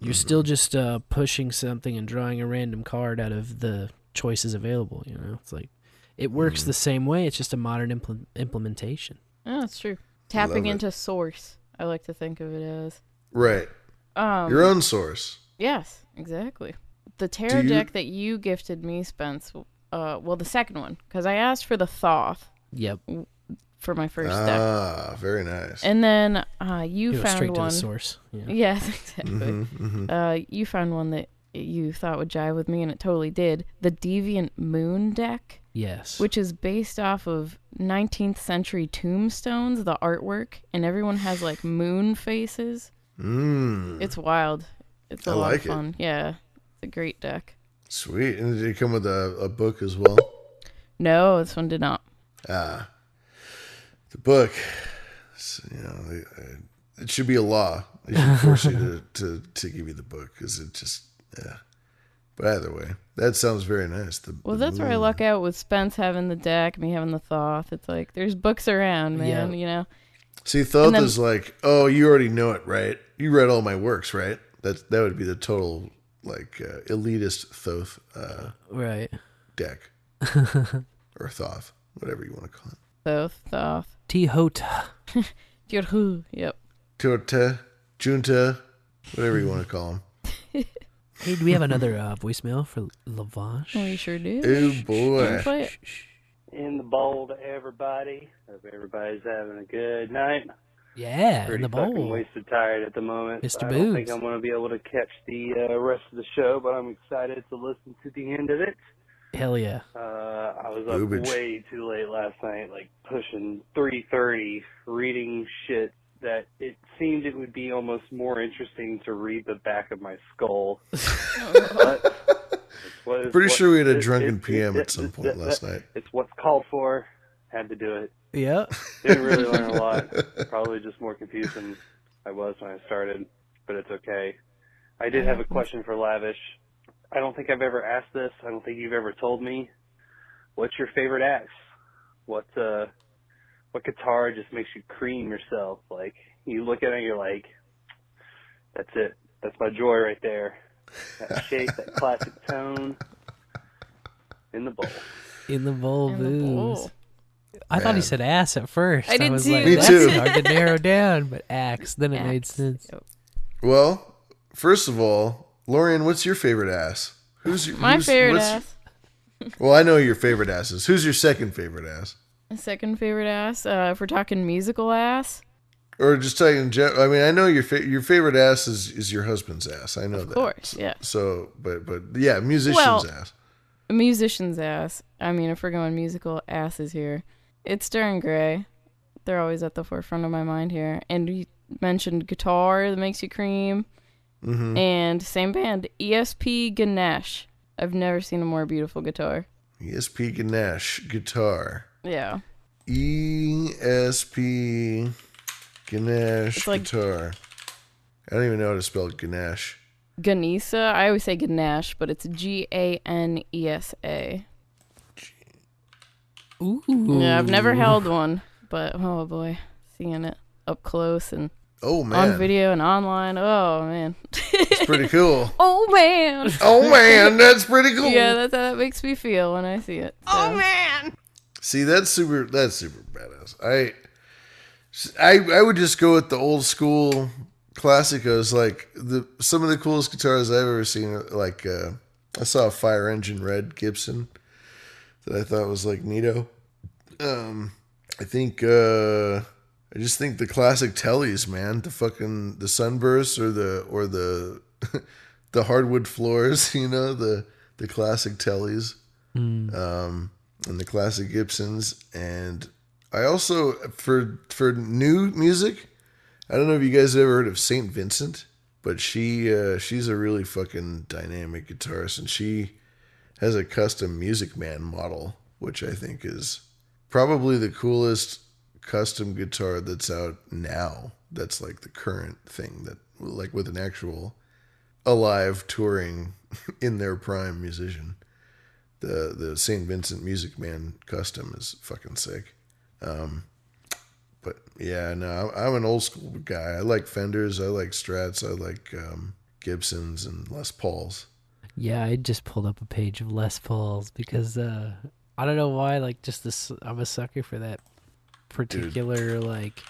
you're Mm-hmm. still just uh, pushing something and drawing a random card out of the choices available. You know, it's like it works Mm-hmm. the same way. It's just a modern impl- implementation. Oh, that's true. Tapping into source. I like to think of it as. right Um, your own source Yes, exactly. The tarot you- deck that you gifted me, Spence. Uh, well, the second one, because I asked for the Thoth Yep. for my first deck. Ah, very nice. And then uh, you Go found straight to one. the source. Yeah. Yes, exactly. Mm-hmm, Uh, you found one that you thought would jive with me, and it totally did. The Deviant Moon deck, Yes. which is based off of 19th century tombstones, the artwork, and everyone has like moon faces. Mm, It's wild. It's a I lot like of it. fun. Yeah, it's a great deck. sweet. And did it come with a, a book as well? No, this one did not. Ah, the book. s- You know, they- uh, it should be a law. They should force you to, to, to give you the book because it just yeah. But either way, that sounds very nice. The, Well, the that's where I luck out with Spence having the deck, me having the Thoth. It's like there's books around, man. Yeah. You know. See, Thoth then- is like, oh, you already know it, right? You read all my works, right? That that would be the total like uh, elitist Thoth uh, right. deck or Thoth, whatever you want to call it. Thoth, Thoth. Tehota. Yahoo. Yep. Tota, Junta, whatever you want to call them. Hey, do we have another uh, voicemail for Lavish? We sure do. Oh boy. In the bowl to everybody. Hope everybody's having a good night. Yeah, in Pretty the fucking bowl. wasted tired at the moment. Mr. so I don't think I'm going to be able to catch the uh, rest of the show, but I'm excited to listen to the end of it. Hell yeah. Uh, I was up Boobage. way too late last night, like pushing 3:30, reading shit that it seemed it would be almost more interesting to read the back of my skull. but it's what is- Pretty what- sure we had a it- drunken it- PM it- at some it- point it- last night. It's what's called for. Had to do it. Yeah. Didn't really learn a lot. Probably just more confused than I was when I started, but it's okay. I did have a question for Lavish. I don't think I've ever asked this. I don't think you've ever told me. What's your favorite axe? What uh, what guitar just makes you cream yourself? Like you look at it, and you're like, that's it. That's my joy right there. That shape, that classic tone. In the bowl. In the bowl In the booze. bowl. I thought he said ass at first. I did was too. like, Me that's too. hard to narrow down, but axe. Then it made sense. Yep. Well, first of all, Lorian, what's your favorite ass? Who's your, My who's- favorite ass. Well, I know your favorite ass is. Who's your second favorite ass? Second favorite ass. Uh, if we're talking musical ass, Or just talking, I mean, I know your fa- your favorite ass is, is your husband's ass. I know of that. Of course, yeah. So, but but yeah, musician's Well- ass. A musician's ass. I mean, if we're going musical asses here, it's Stern Gray. They're always at the forefront of my mind here. And you mentioned guitar that makes you cream. Mm-hmm. And same band, ESP Ganesh. I've never seen a more beautiful guitar. ESP Ganesh guitar. Yeah. ESP Ganesh like- guitar. I don't even know how to spell Ganesh. Ganesa. I always say Ganesh, but it's G A N E S A. Ooh. Yeah, I've never held one, but oh boy, seeing it up close and Oh man, on video and online. Oh man. it's pretty cool. oh man. oh man, that's pretty cool. Yeah, that's how that makes me feel when I see it. Oh man. See, that's super. That's super badass. I, I, I would just go with the old school classicos. Like the some of the coolest guitars I've ever seen. Like uh, I saw a Fire Engine Red Gibson that I thought was like neato. Um, I think uh, I just think the classic Tellys, man. The fucking the sunbursts or the or the the hardwood floors. You know the the classic Tellys um, and the classic Gibsons. And I also for for new music, I don't know if you guys have ever heard of Saint Vincent, but she uh, she's a really fucking dynamic guitarist, and she has a custom Music Man model, which I think is probably the coolest custom guitar that's out now. That's like the current thing that like with an actual alive touring in their prime musician the the Saint Vincent Music Man custom is fucking sick. Um, but yeah, no, I'm an old school guy. I like Fenders, I like Strats, I like um, Gibsons and Les Pauls. Yeah, I just pulled up a page of Les Pauls because uh I don't know why, like just this I'm a sucker for that particular like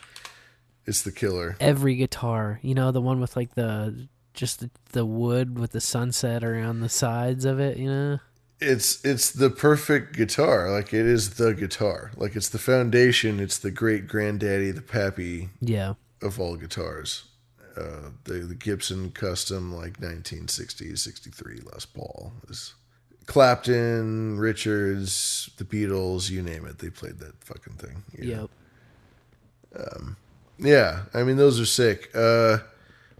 It's the killer. every guitar. You know, the one with like the just the, the wood with the sunset around the sides of it, you know? it's it's the perfect guitar. Like it is the guitar. Like it's the foundation. It's the great granddaddy, the pappy Yeah. of all guitars. Uh, the the Gibson custom like 1960 63 Les Paul is Clapton, Richards, the Beatles, you name it. They played that fucking thing. Yep. Yeah, I mean those are sick. Uh,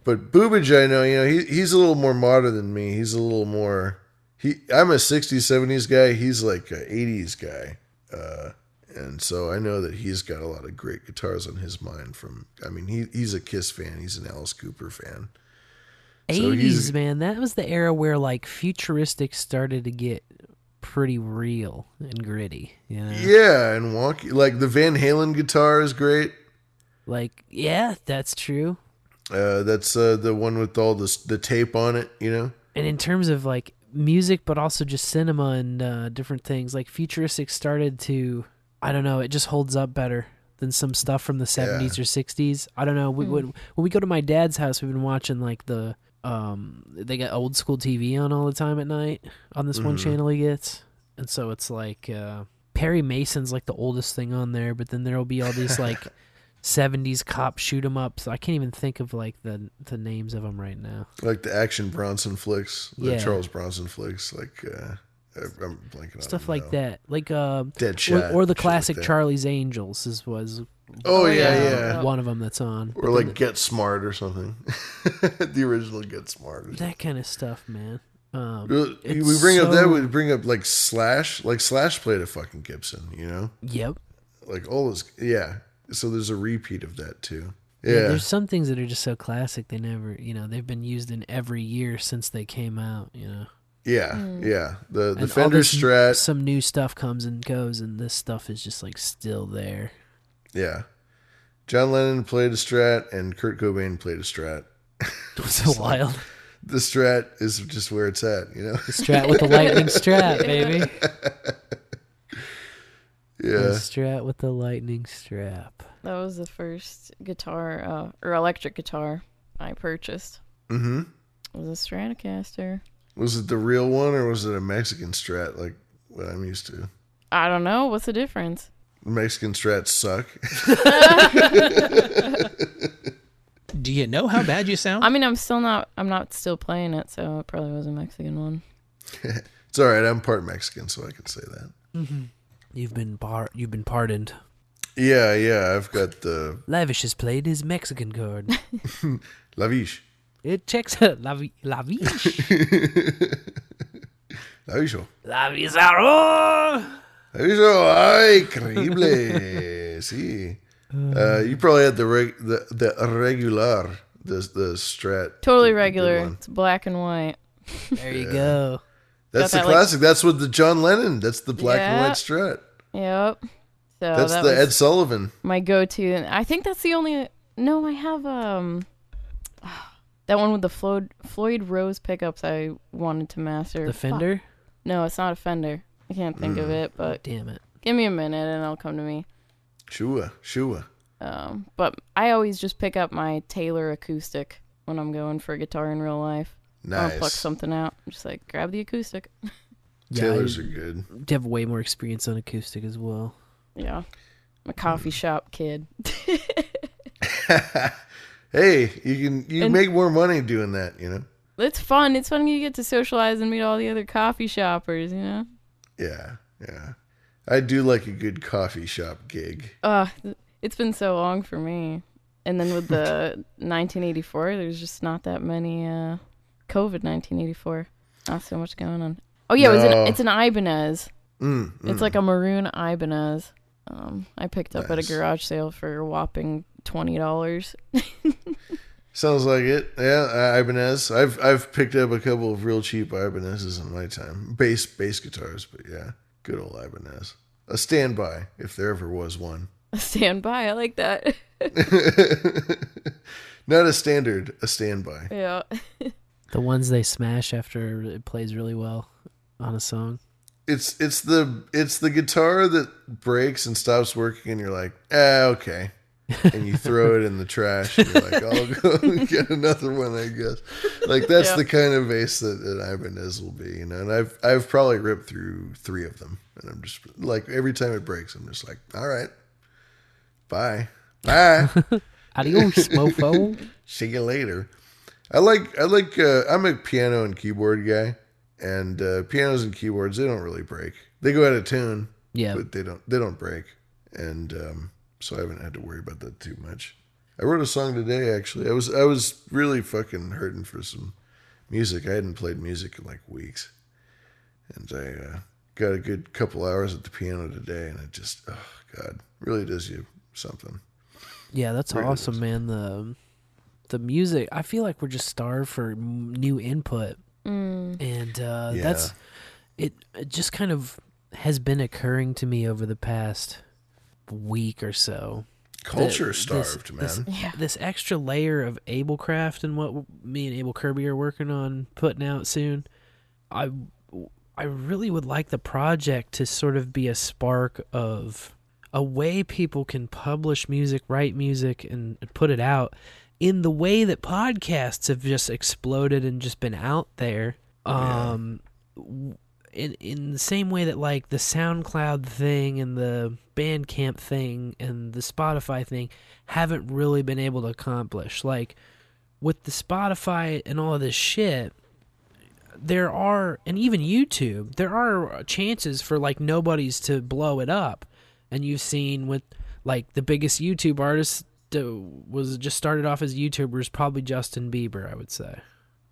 but Boobage, I know, you know, he he's a little more modern than me. He's a little more. He, I'm a '60s, '70s guy. He's like a '80s guy, uh, and so I know that he's got a lot of great guitars on his mind. From, I mean, he he's a Kiss fan. He's an Alice Cooper fan. 80s, he's- man. That was the era where like futuristic started to get pretty real and gritty. You know? Yeah, and wonky. Like the Van Halen guitar is great. Like, yeah, that's true. Uh, that's uh, the one with all the the tape on it. You know. And in terms of like music, but also just cinema and uh, different things, like futuristic started to, I don't know, it just holds up better than some stuff from the 70s or 60s. I don't know. We, when, when we go to my dad's house, we've been watching like the, um, they got old school TV on all the time at night on this one channel he gets. And so it's like, uh, Perry Mason's like the oldest thing on there, but then there'll be all these like 70s cop shoot 'em ups. I can't even think of like the the names of them right now. like the action Bronson flicks, the Yeah. Charles Bronson flicks, like uh, I- I'm blanking stuff them like now. that, like uh, Deadshot, or, or the shit like classic. Charlie's Angels is was Oh, Oh, yeah, yeah. yeah, one of them that's on, or like Get Smart or something. the original Get Smart. Or that kind of stuff, man. Um, we bring up that we bring up like Slash, like Slash played a fucking Gibson, you know, yep. like all those, yeah. So there's a repeat of that too. Yeah. Yeah, there's some things that are just so classic. They never, you know, they've been used in every year since they came out. You know, yeah, yeah. The the And Fender this- Strat, Some new stuff comes and goes, and this stuff is just like still there. yeah. John Lennon played a Strat, and Kurt Cobain played a Strat. Was so wild. The Strat is just where it's at, you know. The strat with the lightning strap, baby. Yeah. The strat with the lightning strap. That was the first guitar uh, or electric guitar I purchased. mm-hmm. It was a Stratocaster. Was it the real one or was it a Mexican Strat like what I'm used to? I don't know. What's the difference? Mexican Strats suck. Do you know how bad you sound? I mean, I'm still not. I'm not still playing it, so it probably was a Mexican one. it's all right. I'm part Mexican, so I can say that. Mm-hmm. You've been par- you've been pardoned. Yeah, yeah. I've got the Lavish has played his Mexican card. La Viche. It checks out Lavi- Lavish. La Vicho. Lavisaro. La Vicho. Ay, increíble. sí. Uh, you probably had the reg- the the regular the the Strat. Totally the- the regular. one. It's black and white. There you go. That's the that, like- classic. That's what the John Lennon. That's the black and white Strat. Yep. So That's that the Ed Sullivan. my go-to. I think that's the only. No, I have um. That one with the Floyd Floyd Rose pickups I wanted to master. The Fuck. Fender. No, it's not a Fender. I can't think Mm. of it, but Damn it. give me a minute and it'll come to me. Sure, sure. Um, but I always just pick up my Taylor acoustic when I'm going for a guitar in real life. Nice. I'll pluck something out. I'm just like grab the acoustic. Yeah, Taylors I- are good. You have way more experience on acoustic as well. Yeah, I'm a coffee shop kid. hey, you can you And- make more money doing that, you know. it's fun. It's fun. You get to socialize and meet all the other coffee shoppers. You know. Yeah, yeah. I do like a good coffee shop gig. Uh, it's been so long for me. And then with the 1984, there's just not that many. Uh, COVID 1984, not so much going on. Oh yeah, it was an, it's an Ibanez. Mm, It's mm. like a maroon Ibanez. Um, I picked up at a garage sale for a whopping twenty dollars. Sounds like it. Yeah, Ibanez. I've I've picked up a couple of real cheap Ibanez's in my time. Bass bass guitars, but yeah, good old Ibanez. A standby if there ever was one. Stand by. I like that. Not a standard, a standby. yeah. The ones they smash after it plays really well on a song. It's it's the it's the guitar that breaks and stops working, and you're like, ah, okay. And you throw it in the trash and you're like, I'll go get another one, I guess. Like that's Yeah. the kind of vase that, that Ibanez will be, you know. And I've I've probably ripped through three of them. And I'm just like every time it breaks, I'm just like, All right. Bye. Bye. Adios, mofo. See you later. I like I like uh, I'm a piano and keyboard guy, and uh, pianos and keyboards they don't really break. They go out of tune, Yeah. but they don't they don't break, and um, so I haven't had to worry about that too much. I wrote a song today actually. I was I was really fucking hurting for some music. I hadn't played music in like weeks, and I uh, got a good couple hours at the piano today, and it just oh god really does you something. Yeah, that's Really awesome, is. man. The the music. I feel like we're just starved for m- new input, Mm. and uh, Yeah. that's it. It just kind of has been occurring to me over the past week or so. Culture that starved, this, man. Yeah. This extra layer of Ablecraft and what me and Abel Kirby are working on putting out soon. I I really would like the project to sort of be a spark of a way people can publish music, write music, and put it out in the way that podcasts have just exploded and just been out there. Um, w in in the same way that like the SoundCloud thing and the Bandcamp thing and the Spotify thing haven't really been able to accomplish. Like with the Spotify and all of this shit, there are and even YouTube, there are chances for like nobody's to blow it up. And you've seen with like the biggest YouTube artist that was just started off as YouTubers, probably Justin Bieber, I would say.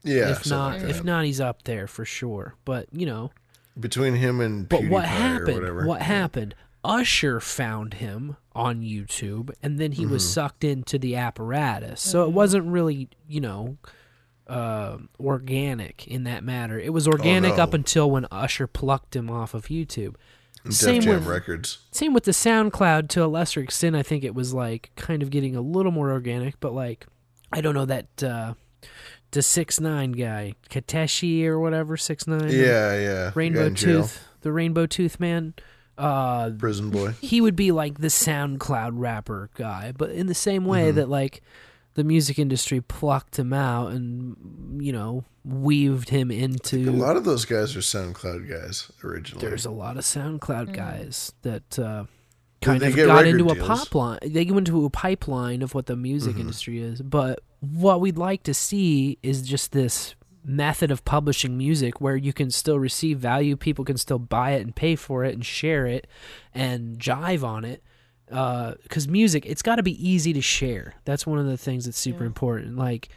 Yeah, if not, like if not, he's up there for sure. But you know, between him and but what PewDiePie or happened? whatever. What happened? Usher found him on YouTube, and then he was Mhm. sucked into the apparatus. So it wasn't really, you know, uh, organic in that matter. It was organic Oh, no. up until when Usher plucked him off of YouTube. Def Same Jam with Records. same with the SoundCloud to a lesser extent. I think it was like kind of getting a little more organic, but like I don't know that uh the six nine guy, Kateshi or whatever, six nine. Yeah, yeah. Rainbow. Tooth, the Rainbow Tooth man. Uh, Prison Boy. he would be like the SoundCloud rapper guy, but in the same way Mhm. that like the music industry plucked him out and you know weaved him into A lot of those guys are SoundCloud guys originally. there's a lot of SoundCloud guys that uh, kind of got record into a deals? pop line. They go into a pipeline of what the music Mhm. industry is. But what we'd like to see is just this method of publishing music where you can still receive value, people can still buy it and pay for it and share it and jive on it. Because music, it's got to be easy to share. That's one of the things that's super important. Like,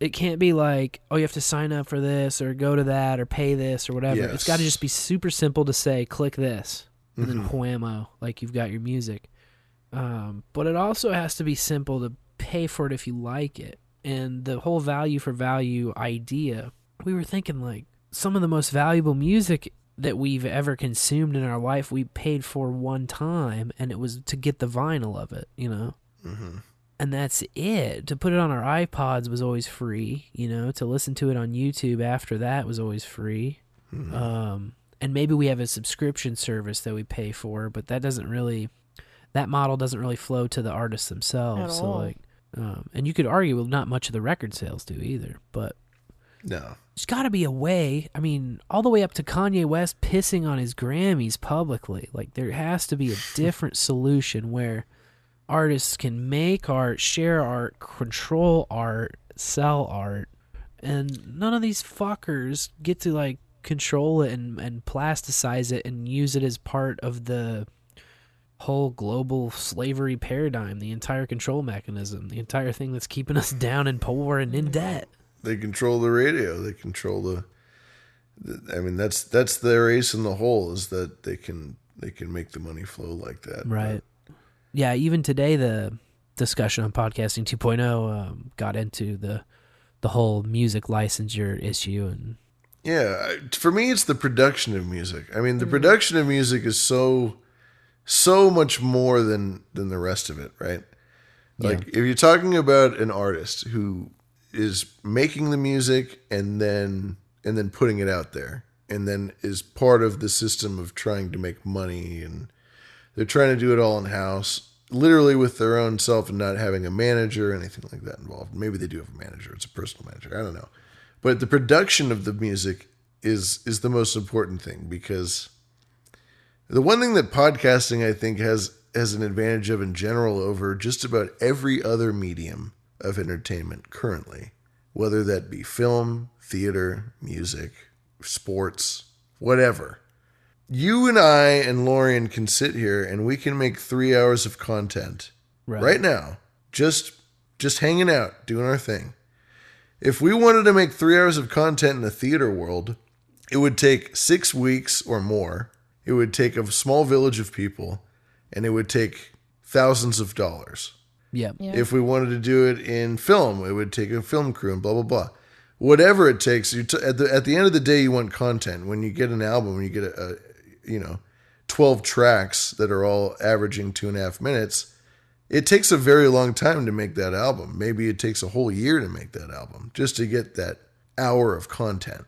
it can't be like, oh, you have to sign up for this or go to that or pay this or whatever. It's got to just be super simple to say, click this, and then Mhm. whammo, like you've got your music. Um, but it also has to be simple to pay for it if you like it. And the whole value for value idea, we were thinking like some of the most valuable music that we've ever consumed in our life, we paid for one time, and it was to get the vinyl of it, you know? Mm-hmm. and that's it. To put it on our iPods was always free, you know. To listen to it on YouTube after that was always free. Mm-hmm. Um, and maybe we have a subscription service that we pay for, but that doesn't really, that model doesn't really flow to the artists themselves. At so all. like, um, and you could argue, well, not much of the record sales do either, but No. there's got to be a way. I mean, all the way up to Kanye West pissing on his Grammys publicly. Like, there has to be a different solution where artists can make art, share art, control art, sell art, and none of these fuckers get to like control it and, and plasticize it and use it as part of the whole global slavery paradigm, the entire control mechanism, the entire thing that's keeping us down and poor and in debt. They control the radio. They control the, the. I mean, that's that's their ace in the hole is that they can they can make the money flow like that. Right. Yeah, even today the discussion on podcasting 2.0 um, got into the the whole music licensure issue and Yeah, for me, it's the production of music. I mean, the production of music is so, so much more than than the rest of it, right? Like, if you're talking about an artist who is making the music and then and then putting it out there, and then is part of the system of trying to make money, and they're trying to do it all in house. literally with their own self and not having a manager or anything like that involved. Maybe they do have a manager; it's a personal manager. I don't know, but the production of the music is is the most important thing because the one thing that podcasting I think has has an advantage of in general over just about every other medium of entertainment currently, whether that be film, theater, music, sports, whatever. You and I and Lorian can sit here and we can make three hours of content Right. right, now, just just hanging out, doing our thing. If we wanted to make three hours of content in the theater world, it would take six weeks or more. It would take a small village of people, and it would take thousands of dollars. Yeah. Yeah. If we wanted to do it in film, it would take a film crew and blah blah blah. Whatever it takes, you t- at the at the end of the day, you want content. When you get an album, when you get a, a you know twelve tracks that are all averaging two and a half minutes, it takes a very long time to make that album. Maybe it takes a whole year to make that album just to get that hour of content.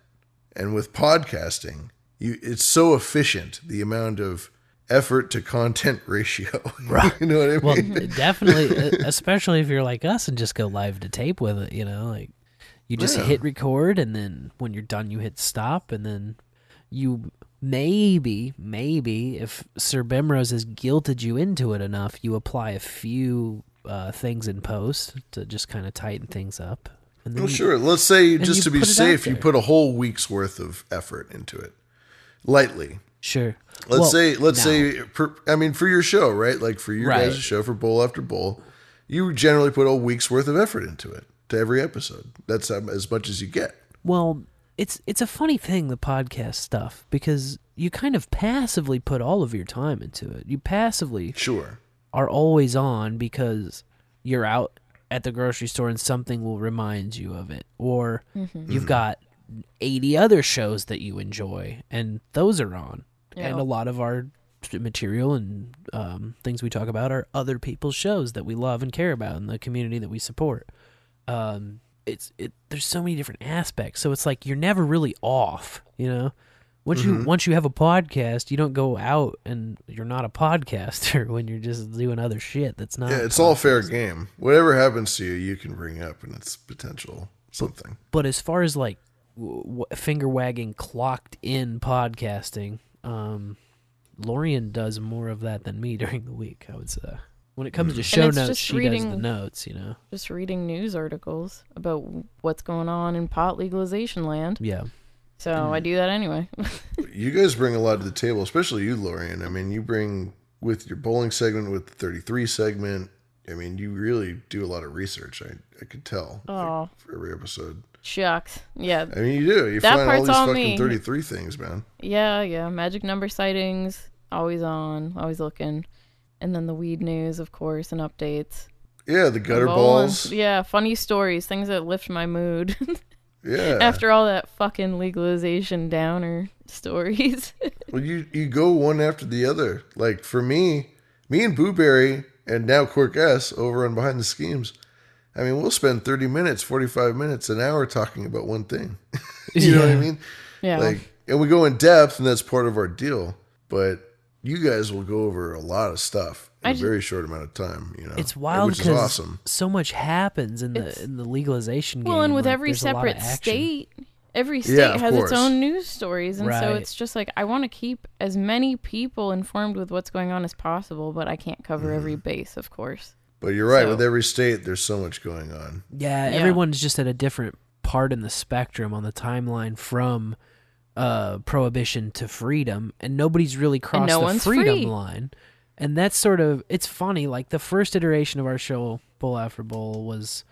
And with podcasting, you it's so efficient the amount of effort to content ratio. Right. you know what I mean? Well, definitely, especially if you're like us and just go live to tape with it, you know, like you just Yeah. hit record and then when you're done, you hit stop and then you maybe, maybe if Sir Bemrose has guilted you into it enough, you apply a few uh, things in post to just kind of tighten things up. And then Well, you- sure. Let's say just to be put it out safe, you put a whole week's worth of effort into it, lightly. Sure. Let's Well, say, let's now- say, per, I mean, for your show, right? Like for your Right. guys' show, for bowl after bowl, you generally put a week's worth of effort into it to every episode. That's um, as much as you get. Well, it's it's a funny thing the podcast stuff because you kind of passively put all of your time into it. You passively Sure. are always on because you're out at the grocery store and something will remind you of it or you've got 80 other shows that you enjoy and those are on. And a lot of our material and um, things we talk about are other people's shows that we love and care about in the community that we support. Um, it's it. There's so many different aspects, so it's like you're never really off. You know, once you once you have a podcast, you don't go out and you're not a podcaster when you're just doing other shit that's not. Yeah, it's all fair game. Whatever happens to you, you can bring up, and it's potential something. But as far as like w- w- finger wagging, clocked in podcasting, um, Lorian does more of that than me during the week. I would say. When it comes to show notes, just she does the notes. You know. Just reading news articles about what's going on in pot legalization land. Yeah. So I do that anyway. You guys bring a lot to the table, especially you, Lorian. I mean, you bring with your bowling segment, with the 33 segment. I mean, you really do a lot of research. I, I could tell like, for every episode. Shucks. Yeah. I mean, you do. You That find all these fucking me. 33 things, man. Yeah, yeah. Magic number sightings, always on, always looking. And then the weed news, of course, and updates. Yeah, the gutter Bowling. balls. Yeah, funny stories, things that lift my mood. Yeah. After all that fucking legalization downer stories. Well, you you go one after the other. Like for me, me and Boo-Bury and now Quirkess over on Behind the Schemes. I mean, we'll spend thirty minutes, forty five minutes, an hour talking about one thing. you know what I mean? yeah. Like, and we go in depth, and that's part of our deal. But you guys will go over a lot of stuff in I a ju- very short amount of time. You know, It's wild which is because awesome. so much happens in the It's- in the legalization game. well, and with like, every there's a lot of separate state, every state Yeah, has course. its own news stories. And so it's just like, I want to keep as many people informed with what's going on as possible, but I can't cover every Mm-hmm. base, of course. But you're right. So- With every state, there's so much going on. Yeah, Yeah. everyone's just at a different part in the spectrum on the timeline from uh, prohibition to freedom, and nobody's really crossed no the freedom free. line. And that's sort of it's funny. Like the first iteration of our show, Bowl After Bowl, was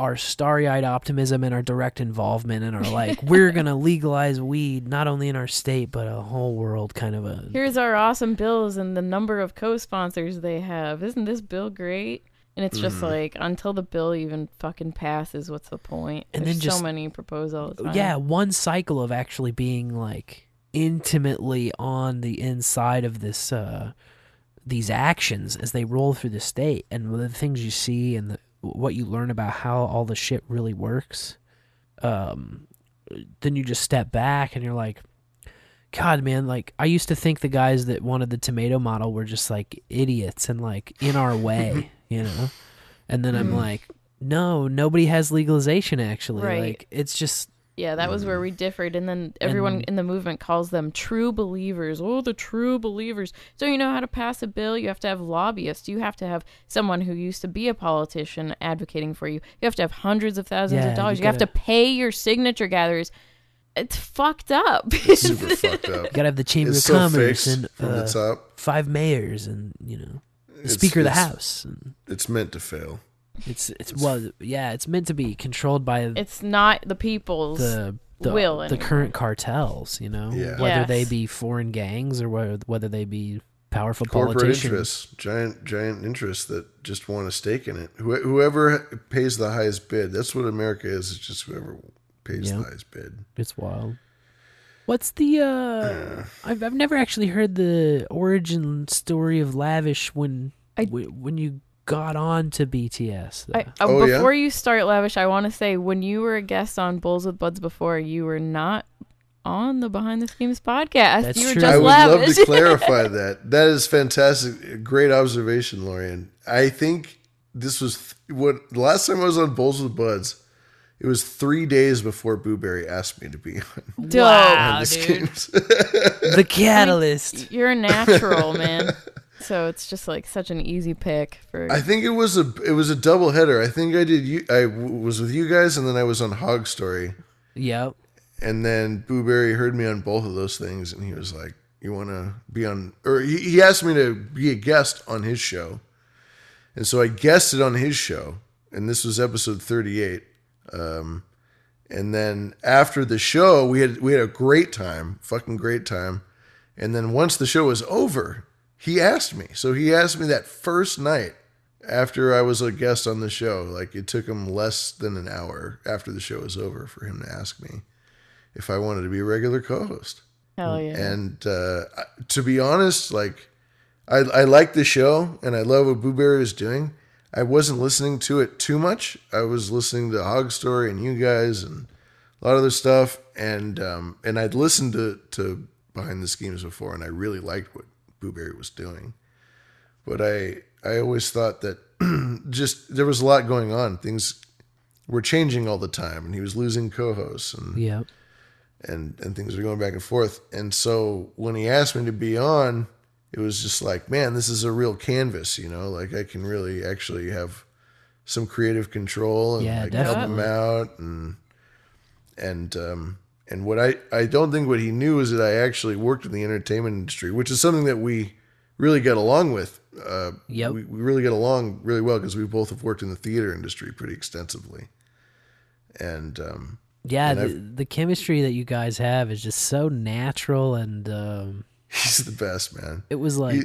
our starry-eyed optimism and our direct involvement and our like we're gonna legalize weed not only in our state but a whole world kind of a Here's our awesome bills and the number of co-sponsors they have. Isn't this bill great? And it's Mm. just like until the bill even fucking passes, what's the? And There's then just- so many proposals. yeah one cycle of actually being like intimately on the inside of this uh these actions as they roll through the state and the things you see and the, what you learn about how all the shit really works um then you just step back and you're like God, man, like I used to think the guys that wanted the tomato model were just like idiots and like in our way, you know. And then I'm Mhm. like, no, nobody has legalization actually. Right. Like it's just Yeah, that was where we differed, and then everyone And- in the movement calls them true believers. Oh, the true believers. So you know how to pass a bill? You have to have lobbyists. You have to have someone who used to be a politician advocating for you. You have to have hundreds of thousands Yeah, of dollars. you You, have to gotta- pay your signature gatherers. It's fucked up. It's super fucked up. you gotta have the chamber It's of so commerce and from uh, the top. five mayors and you know the It's- speaker of the house. And It's meant to fail. It's it's well, yeah, it's meant to be controlled by it's not the people's the the, will the anymore. current cartels, you know, Yeah. whether they be foreign gangs or whether whether they be powerful Corporate politicians. interests, giant giant interests that just want a stake in it. Wh- whoever pays the highest bid. That's what America is. It's just whoever pays Yeah. the highest bid. It's wild. What's the uh I've I've never actually heard the origin story of Lavish when I- when you got on to BTS. I, uh, Oh, yeah? before you start, Lavish, I want to say when you were a guest on Bowls with Buds before, you were not on the Behind the Schemes podcast. That's you were true. just I would Lavish. love to clarify that. That is fantastic. Great observation, Lorian. I think this was th- what the last time I was on Bowls with Buds. It was three days before Boo-Bury asked me to be on Dope. Wow, this dude. the catalyst. You're a natural, man. So it's just like such an easy pick for. I think it was a it was a double header. I think I did you I w- was with you guys and then I was on Hog Story Yep. and then Boo-Bury heard me on both of those things and he was like, "You want to be on?" Or he, he asked me to be a guest on his show, and so I guested on his show, and this was episode thirty eight. Um, and then after the show, we had we had a great time, fucking great time. And then once the show was over, he asked me. So he asked me that first night after I was a guest on the show. Like it took him less than an hour after the show was over for him to ask me if I wanted to be a regular co-host. Hell yeah. And uh, to be honest, like I, I like the show and I love what Boo-Bury is doing. I wasn't listening to it too much. I was listening to Hog Story and you guys and a lot of other stuff. And um, and I'd listened to, to Behind the Schemes before and I really liked what Boo-Bury was doing. But I I always thought that just there was a lot going on. Things were changing all the time and he was losing co-hosts and Yep. and and things were going back and forth. And so when he asked me to be on, it was just like, man, this is a real canvas, you know. Like I can really actually have some creative control and Yeah, can help him out and and um and what I I don't think what he knew is that I actually worked in the entertainment industry, which is something that we really got along with. Uh, Yep. we, we really get along really well because we both have worked in the theater industry pretty extensively. And um, Yeah, And the, the chemistry that you guys have is just so natural and um he's the best, man. it was like He-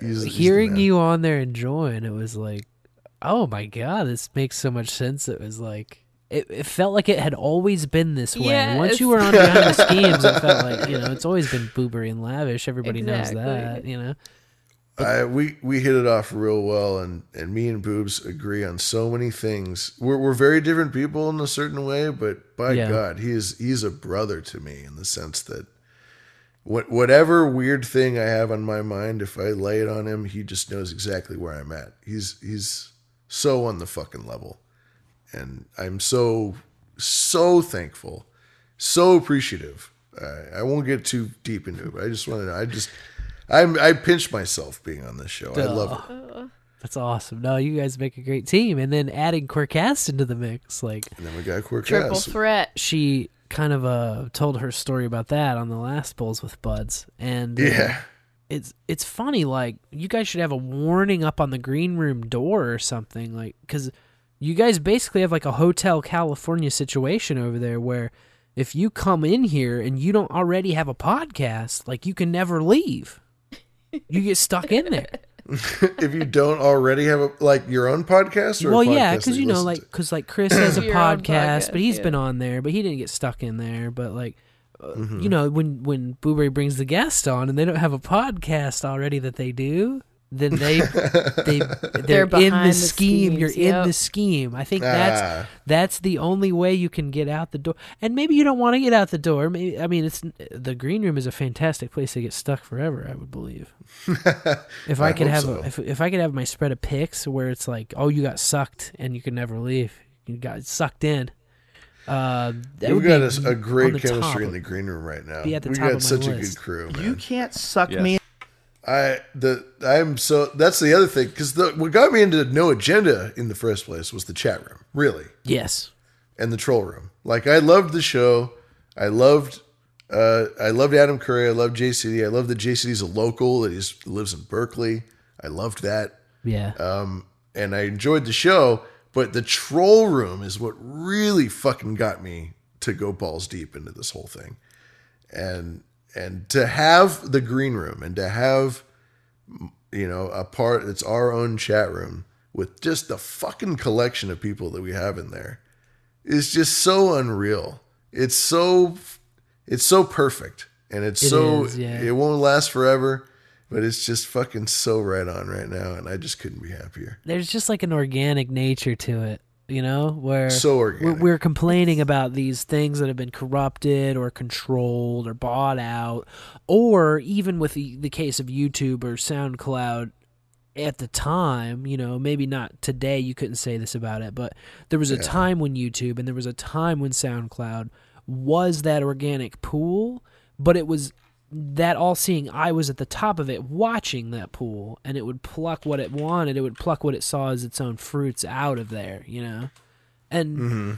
he's- he's hearing man. you on there enjoying it was like oh my god this makes so much sense it was like it, it felt like it had always been this way And once you were on behind the schemes it felt like you know it's always been Boo-Bury and lavish everybody knows that you know I, we we hit it off real well, and, and me and Boobs agree on so many things. We're we're very different people in a certain way, but by Yeah. God, he is he's a brother to me in the sense that what whatever weird thing I have on my mind, if I lay it on him, he just knows exactly where I'm at. He's he's so on the fucking level, and I'm so so thankful, so appreciative. I I won't get too deep into it, but I just want to. I just. I'm, I pinch myself being on this show. I love it. that's awesome no you guys make a great team and then adding Quirkess into the mix like And then we got Quirk Triple threat. she kind of uh told her story about that on the last bowls with buds and uh, Yeah. it's it's funny like you guys should have a warning up on the green room door or something like because you guys basically have like a hotel california situation over there where if you come in here and you don't already have a podcast like you can never leave you get stuck in there if you don't already have a, like your own podcast, or a well yeah because that you know like because like chris has a Your own podcast, but podcast, he's yeah. been on there but he didn't get stuck in there but like uh, Mm-hmm. you know when when Boo-Bury brings the guest on and they don't have a podcast already that they do then they they they're, They're in the the scheme. You're schemes, in the scheme. I think that's Ah. that's the only way you can get out the door. And maybe you don't want to get out the door. Maybe I mean it's the green room is a fantastic place to get stuck forever. I would believe. If I, I could have so. if if I could have my spread of picks where it's like, oh, you got sucked and you could never leave. You got sucked in. Uh, We've got be a, s- a on great the top chemistry in the green room right now. be at the we top got of my such a list. good crew, man. You can't suck Yes. me. I the I'm so that's the other thing because the what got me into no agenda in the first place was the chat room, really, Yes. and the troll room. Like I loved the show, I loved uh I loved Adam Curry, I loved JCD, I love that JCD's a local that he's lives in Berkeley. I loved that, Yeah. um, and I enjoyed the show. But the troll room is what really fucking got me to go balls deep into this whole thing, and and to have the green room and to have you know, a part it's our own chat room with just the fucking collection of people that we have in there is just so unreal. It's so it's so perfect and it's It so is, yeah. it won't last forever, but it's just fucking so right on right now and I just couldn't be happier. There's just like an organic nature to it, you know, where So we're, we're complaining about these things that have been corrupted or controlled or bought out, or even with the, the case of YouTube or SoundCloud at the time, you know, maybe not today, you couldn't say this about it, but there was a Yeah. time when YouTube and there was a time when SoundCloud was that organic pool, but it was that all seeing eye was at the top of it watching that pool and it would pluck what it wanted, it would pluck what it saw as its own fruits out of there, you know? And Mm-hmm.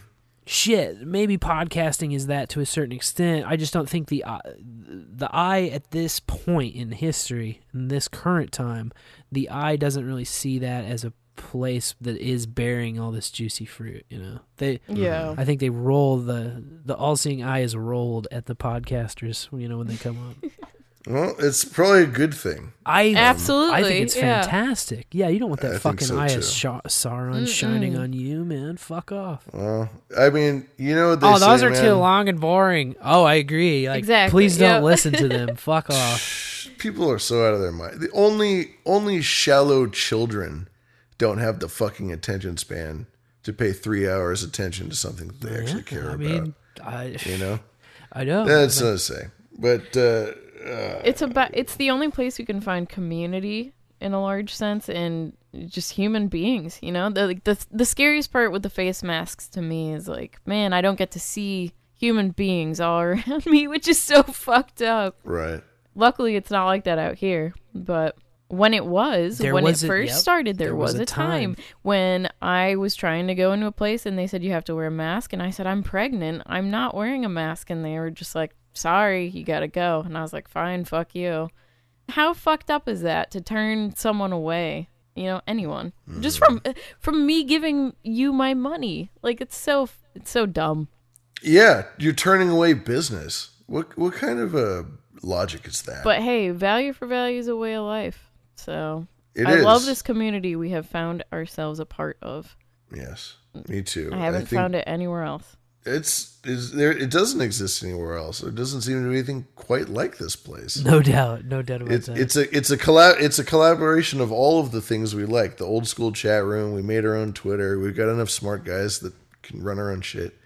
shit, maybe podcasting is that to a certain extent. I just don't think the eye- the eye at this point in history, in this current time, the eye doesn't really see that as a place that is bearing all this juicy fruit. You know, they Yeah. Mm-hmm. I think they roll the the all seeing eye is rolled at the podcasters. You know when they come on. Well, it's probably a good thing. I Absolutely, I think it's yeah. fantastic. Yeah, you don't want that I fucking so, eye of Sha- Sauron shining on you, man. Fuck off. Well, I mean, you know what they oh, those say, are too long and boring. Oh, I agree. Like, Exactly, please don't yep. listen to them. Fuck off. People are so out of their mind. The only only shallow children don't have the fucking attention span to pay three hours attention to something that they actually care I about. mean, I, you know, I know. that's what I say. But uh, uh, It's about it's the only place you can find community in a large sense and just human beings, you know? The like, the the scariest part with the face masks to me is like, man, I don't get to see human beings all around me, which is so fucked up. right, Luckily, it's not like that out here, but when it was, There when was it a- first yep, started, there, there was, was a time. time. when I was trying to go into a place and they said you have to wear a mask, and I said I'm pregnant, I'm not wearing a mask, and they were just like, "Sorry, you gotta go," and I was like, "Fine, fuck you." How fucked up is that to turn someone away? You know, anyone mm-hmm. just from from me giving you my money, like it's so it's so dumb. yeah, you're turning away business. What what kind of a logic is that? But hey, value for value is a way of life. So It I love this community we have found ourselves a part of. yes, me too. I haven't think found it anywhere else. It's is there. It doesn't exist anywhere else. There doesn't seem to be anything quite like this place. no doubt. No doubt about It's that. it's a it's a collab it's a collaboration of all of the things we like. The old school chat room. We made our own Twitter. We've got enough smart guys that can run our own shit.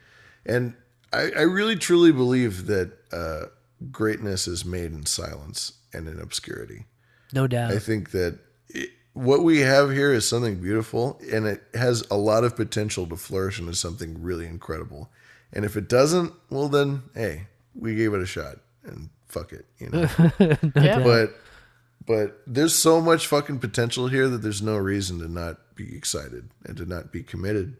And I, I really truly believe that uh, greatness is made in silence and in obscurity. No doubt. I think that it, what we have here is something beautiful, and it has a lot of potential to flourish into something really incredible. And if it doesn't, well, then hey, we gave it a shot, and fuck it, you know. Yeah. but but there's so much fucking potential here that there's no reason to not be excited and to not be committed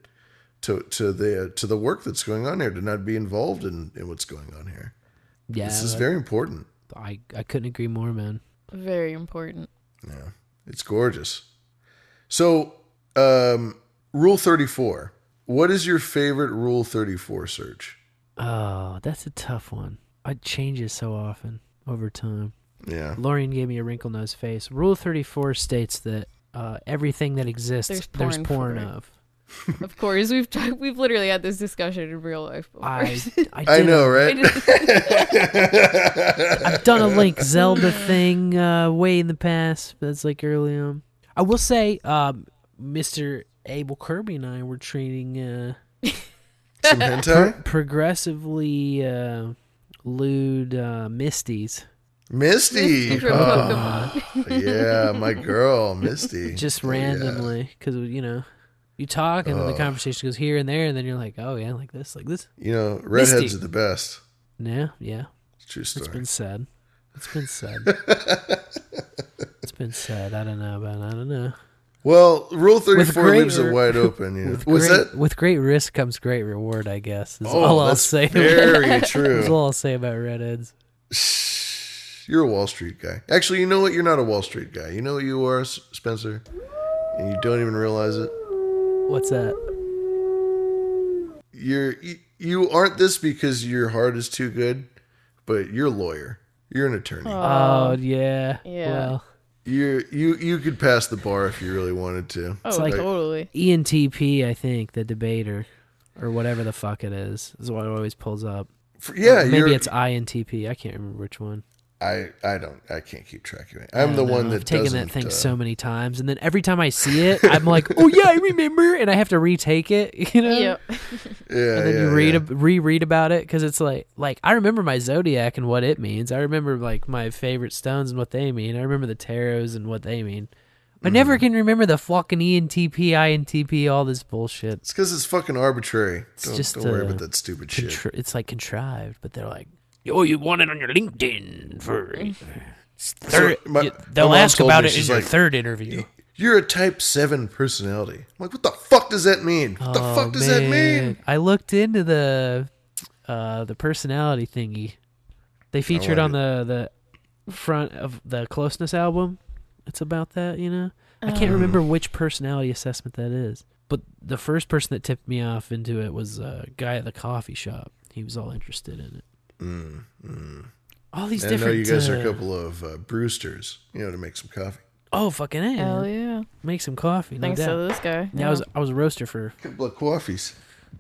to to the to the work that's going on here, to not be involved in, in what's going on here. yeah, This is very important. I I couldn't agree more, man. Very important. Yeah, it's gorgeous. So, um, Rule Thirty Four. What is your favorite Rule Thirty Four search? Oh, that's a tough one. I change It so often over time. Yeah, Lorian gave me a wrinkle nose face. Rule thirty four states that uh, everything that exists There's there's porn porn, it. of. of course, we've talked, we've literally had this discussion in real life. Before. I I, I know, a- right? I've done a Link Zelda thing uh, way in the past. That's like early on. I will say, um, Mr. Abel Kirby and I were training uh, Some pro- progressively uh, lewd uh, Misties. Misty. Misty Oh, yeah, my girl, Misty. Just randomly, because you know, you talk and then the Oh. conversation goes here and there, and then you're like, oh yeah, like this, like this. You know, redheads Misty. are the best. Yeah, yeah. True It's story. been said. It's been said. it's been said. I don't know about. it. I don't know. Well, Rule 34 great leaves it re- wide open. You know. With Was great, that? with great risk comes great reward, I guess. Is Oh, all I'll that's say. very true. That's all I'll say about redheads. You're a Wall Street guy. Actually, you know what? You're not a Wall Street guy. You know what you are, S- Spencer? And you don't even realize it. What's that? You're you, you aren't this because your heart is too good, but you're a lawyer. You're an attorney. Oh, oh, yeah. yeah. Well, You're you you could pass the bar if you really wanted to. Oh, it's like totally. ENTP, I think, the debater, or whatever the fuck it is, is what it always pulls up. For- yeah, Or maybe it's INTP. I can't remember which one. I I don't I can't keep track of it. I I'm the don't one know. that I've taken that thing uh, so many times, and then every time I see it, I'm like, "Oh yeah, I remember," and I have to retake it. You know? Yep. yeah, and then you read yeah. reread about it because it's like like I remember my zodiac and what it means. I remember like my favorite stones and what they mean. I remember the tarots and what they mean. I Mm-hmm. never can remember the fucking E ENTP, INTP, all this bullshit. It's because it's fucking arbitrary. It's don't, just don't worry uh, about that stupid shit. It's like contrived, but they're like, "Oh, you want it on your LinkedIn for third." So, my- they'll mom ask about it in she's your like, third interview. You're a Type Seven personality. I'm like, what the fuck does that mean? What the Oh, fuck does that mean? I looked into the uh the personality thingy. They featured on the the front of the closeness album. It's about that, you know. I can't Oh. remember which personality assessment that is. But the first person that tipped me off into it was a guy at the coffee shop. He was all interested in it. Mm, mm. All these I different. know you guys are a uh, couple of uh, Brewsters, you know, to make some coffee. Oh fucking a! Hell man. yeah. Make some coffee. No Thanks doubt. to this guy. Yeah, I was I was a roaster for couple of coffees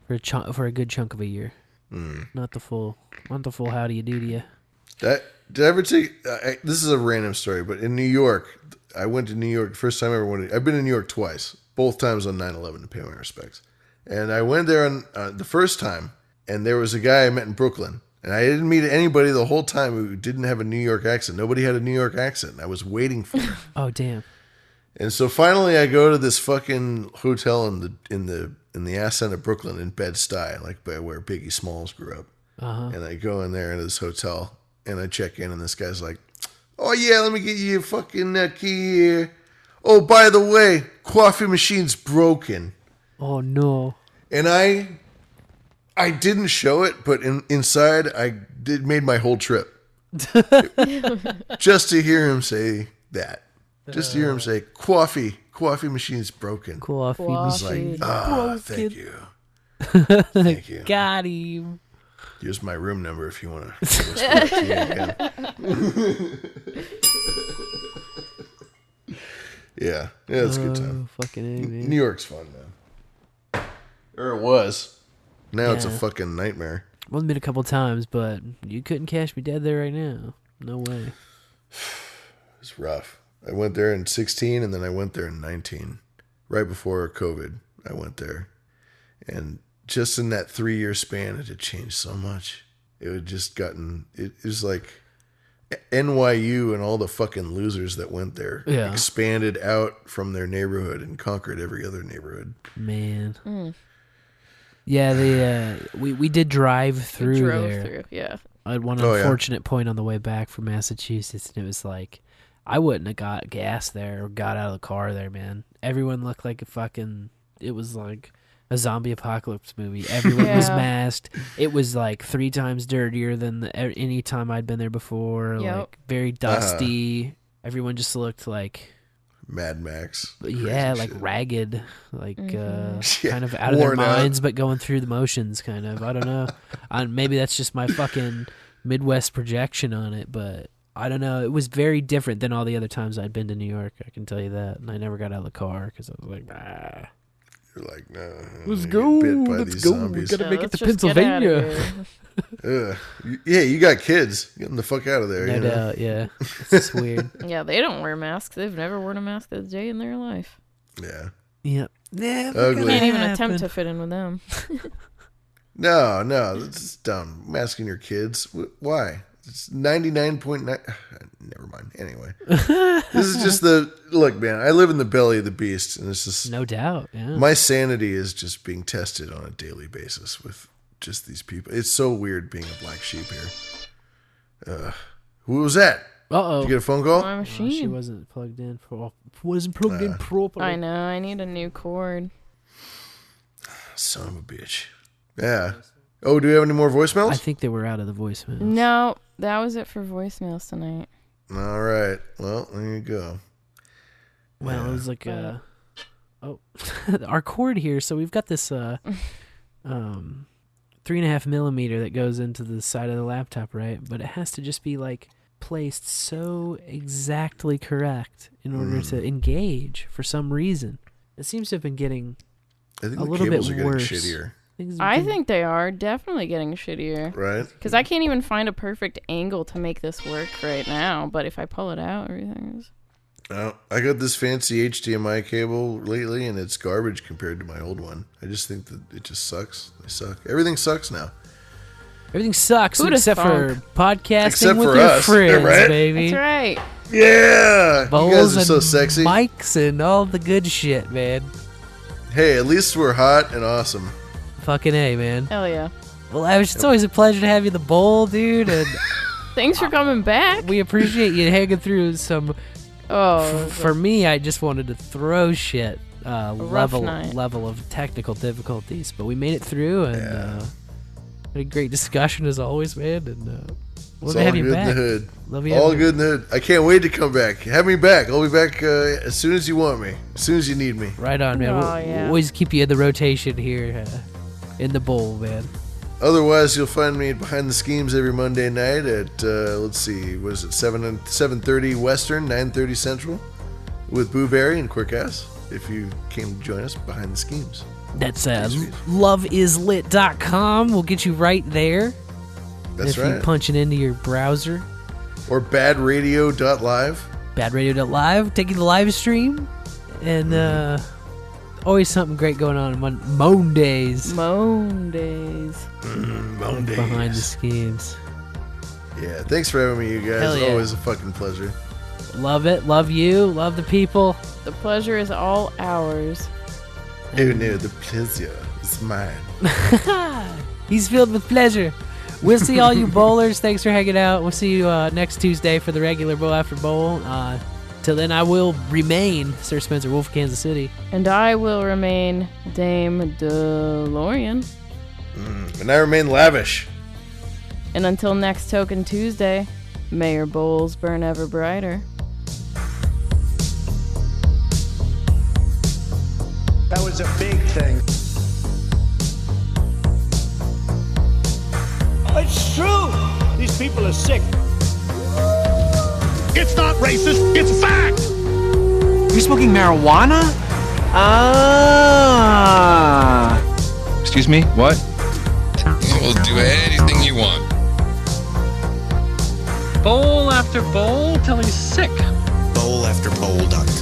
for a chunk, for a good chunk of a year. Mm. Not the full, not the full. How do you do to you? That did I ever take? I, this is a random story, but in New York, I went to New York first time I ever went. To, I've been in New York twice, both times on 9/11 to pay my respects. And I went there on uh, the first time, and there was a guy I met in Brooklyn, and I didn't meet anybody the whole time who didn't have a New York accent. Nobody had a New York accent. I was waiting for it. Oh damn! And so finally, I go to this fucking hotel in the in the in the ass end of Brooklyn in Bed Stuy, like by where Biggie Smalls grew up. Uh-huh. And I go in there into this hotel, and I check in, and this guy's like, "Oh yeah, let me get you a fucking uh, key here. Oh, by the way, coffee machine's broken." Oh no! And I, I didn't show it, but in, inside, I did made my whole trip just to hear him say that. Just to hear him say, "Coffee, coffee machine's broken." Coffee I machine like, ah, thank you. Thank you. Got him. Here's my room number if you want to whisper to me again. yeah, yeah, it's a good time. Oh, fucking A, man. New York's fun, man. Or it was. Now it's a fucking nightmare. I've only been a couple times, but you couldn't cash me dead there right now. No way. It's rough. I went there in 16 and then I went there in 19. Right before COVID, I went there. And just in that three year span, it had changed so much. It had just gotten, it, it was like NYU and all the fucking losers that went there Yeah. expanded out from their neighborhood and conquered every other neighborhood. Man. Mm. Yeah, the uh, we we did drive through drove there. through, yeah. I had one Oh, yeah. unfortunate point on the way back from Massachusetts, and it was like I wouldn't have got gas there or got out of the car there, man. Everyone looked like a fucking. It was like a zombie apocalypse movie. Everyone was masked. It was like three times dirtier than the, any time I'd been there before. Yep. Like very Uh-huh. dusty. Everyone just looked like Mad Max. yeah, like shit. ragged, like uh, Yeah, kind of out of their worn out. minds, but going through the motions. Kind of. I don't know. I, maybe that's just my fucking Midwest projection on it, but I don't know. It was very different than all the other times I'd been to New York. I can tell you that, and I never got out of the car because I was like, ah. You're like, no. Let's you get go. Bit Let's go. zombies. Gotta make it to just get outta Pennsylvania. here. Yeah, you got kids. Get them the fuck out of there. No you know? doubt, yeah. It's weird. Yeah, they don't wear masks. They've never worn a mask a day in their life. Yeah. Yep. Never Ugly. Can't even happen. attempt to fit in with them. No, no, that's dumb. Masking your kids. Why? It's ninety nine point nine. Never mind. Anyway, this is just the look, man. I live in the belly of the beast, and it's just No doubt. Yeah. my sanity is just being tested on a daily basis with just these people. It's so weird being a black sheep here. Uh, who was that? Uh oh. Did you get a phone call? My machine. she wasn't plugged in. Pro- wasn't plugged in Uh, properly. I know. I need a new cord. Son of a bitch. Yeah. Oh, do we have any more voicemails? I think they were out of the voicemails. No, that was it for voicemails tonight. All right. Well, there you go. Well, it was like uh oh our cord here. So we've got this uh um three and a half millimeter that goes into the side of the laptop, right? But it has to just be like placed so exactly correct in order Mm. to engage for some reason. It seems to have been getting I think a the little bit cables are getting worse. shittier. Things have I think they are definitely getting shittier. Right? Because I can't even find a perfect angle to make this work right now. But if I pull it out, everything is. Oh, I got this fancy HDMI cable lately, and it's garbage compared to my old one. I just think that it just sucks. They suck. Everything sucks now. everything sucks Who'da except for thunk? podcasting Except with for your us, friends, right? baby. That's right. Yeah, Bowls you guys are and so sexy. mics and all the good shit, man. Hey, at least we're hot and awesome. Fucking A, man. Hell yeah. Well, Lavish, it's always a pleasure to have you in the bowl, dude, and Thanks for coming back. we appreciate you hanging through some. Oh, f- for me, I just wanted to throw shit. Uh, rough level night. level of technical difficulties, but we made it through, and uh, had a great discussion as always, man. And uh, It's love to all have good you in back. the hood. Love you. all having- good in the hood. I can't wait to come back. Have me back. I'll be back uh, as soon as you want me. As soon as you need me. Right on, man. Aw, we'll, yeah. we'll always keep you in the rotation here, uh, in the bowl, man. Otherwise, you'll find me behind the schemes every Monday night at uh, let's see, was it seven and seven thirty Western, nine thirty Central, with Boo-Bury and Quirkess. If you came to join us behind the schemes, That's uh, loveislit.com. We'll get you right there. that's if you right. punch it into your browser. or badradio.live. badradio.live, taking the live stream, and uh, Mm-hmm. Always something great going on on Mondays. Mondays. Mondays. Behind the schemes. Yeah, thanks for having me, you guys. Hell yeah. Always a fucking pleasure. Love it. Love you. Love the people. The pleasure is all ours. Oh no, the pleasure is mine. He's filled with pleasure. We'll see all you bowlers. Thanks for hanging out. We'll see you uh, next Tuesday for the regular bowl after bowl. Uh, till then, I will remain Sir Spencer Wolf, of Kansas City. And I will remain Dame DeLorean. Mm, and I remain lavish. And until next Token Tuesday, may your bowls burn ever brighter. That was a big thing. It's true. These people are sick. It's not racist. It's fact. You're smoking marijuana? Ah. Excuse me? What? We'll do anything you want. Bowl after bowl till he's sick. Bowl after bowl.com.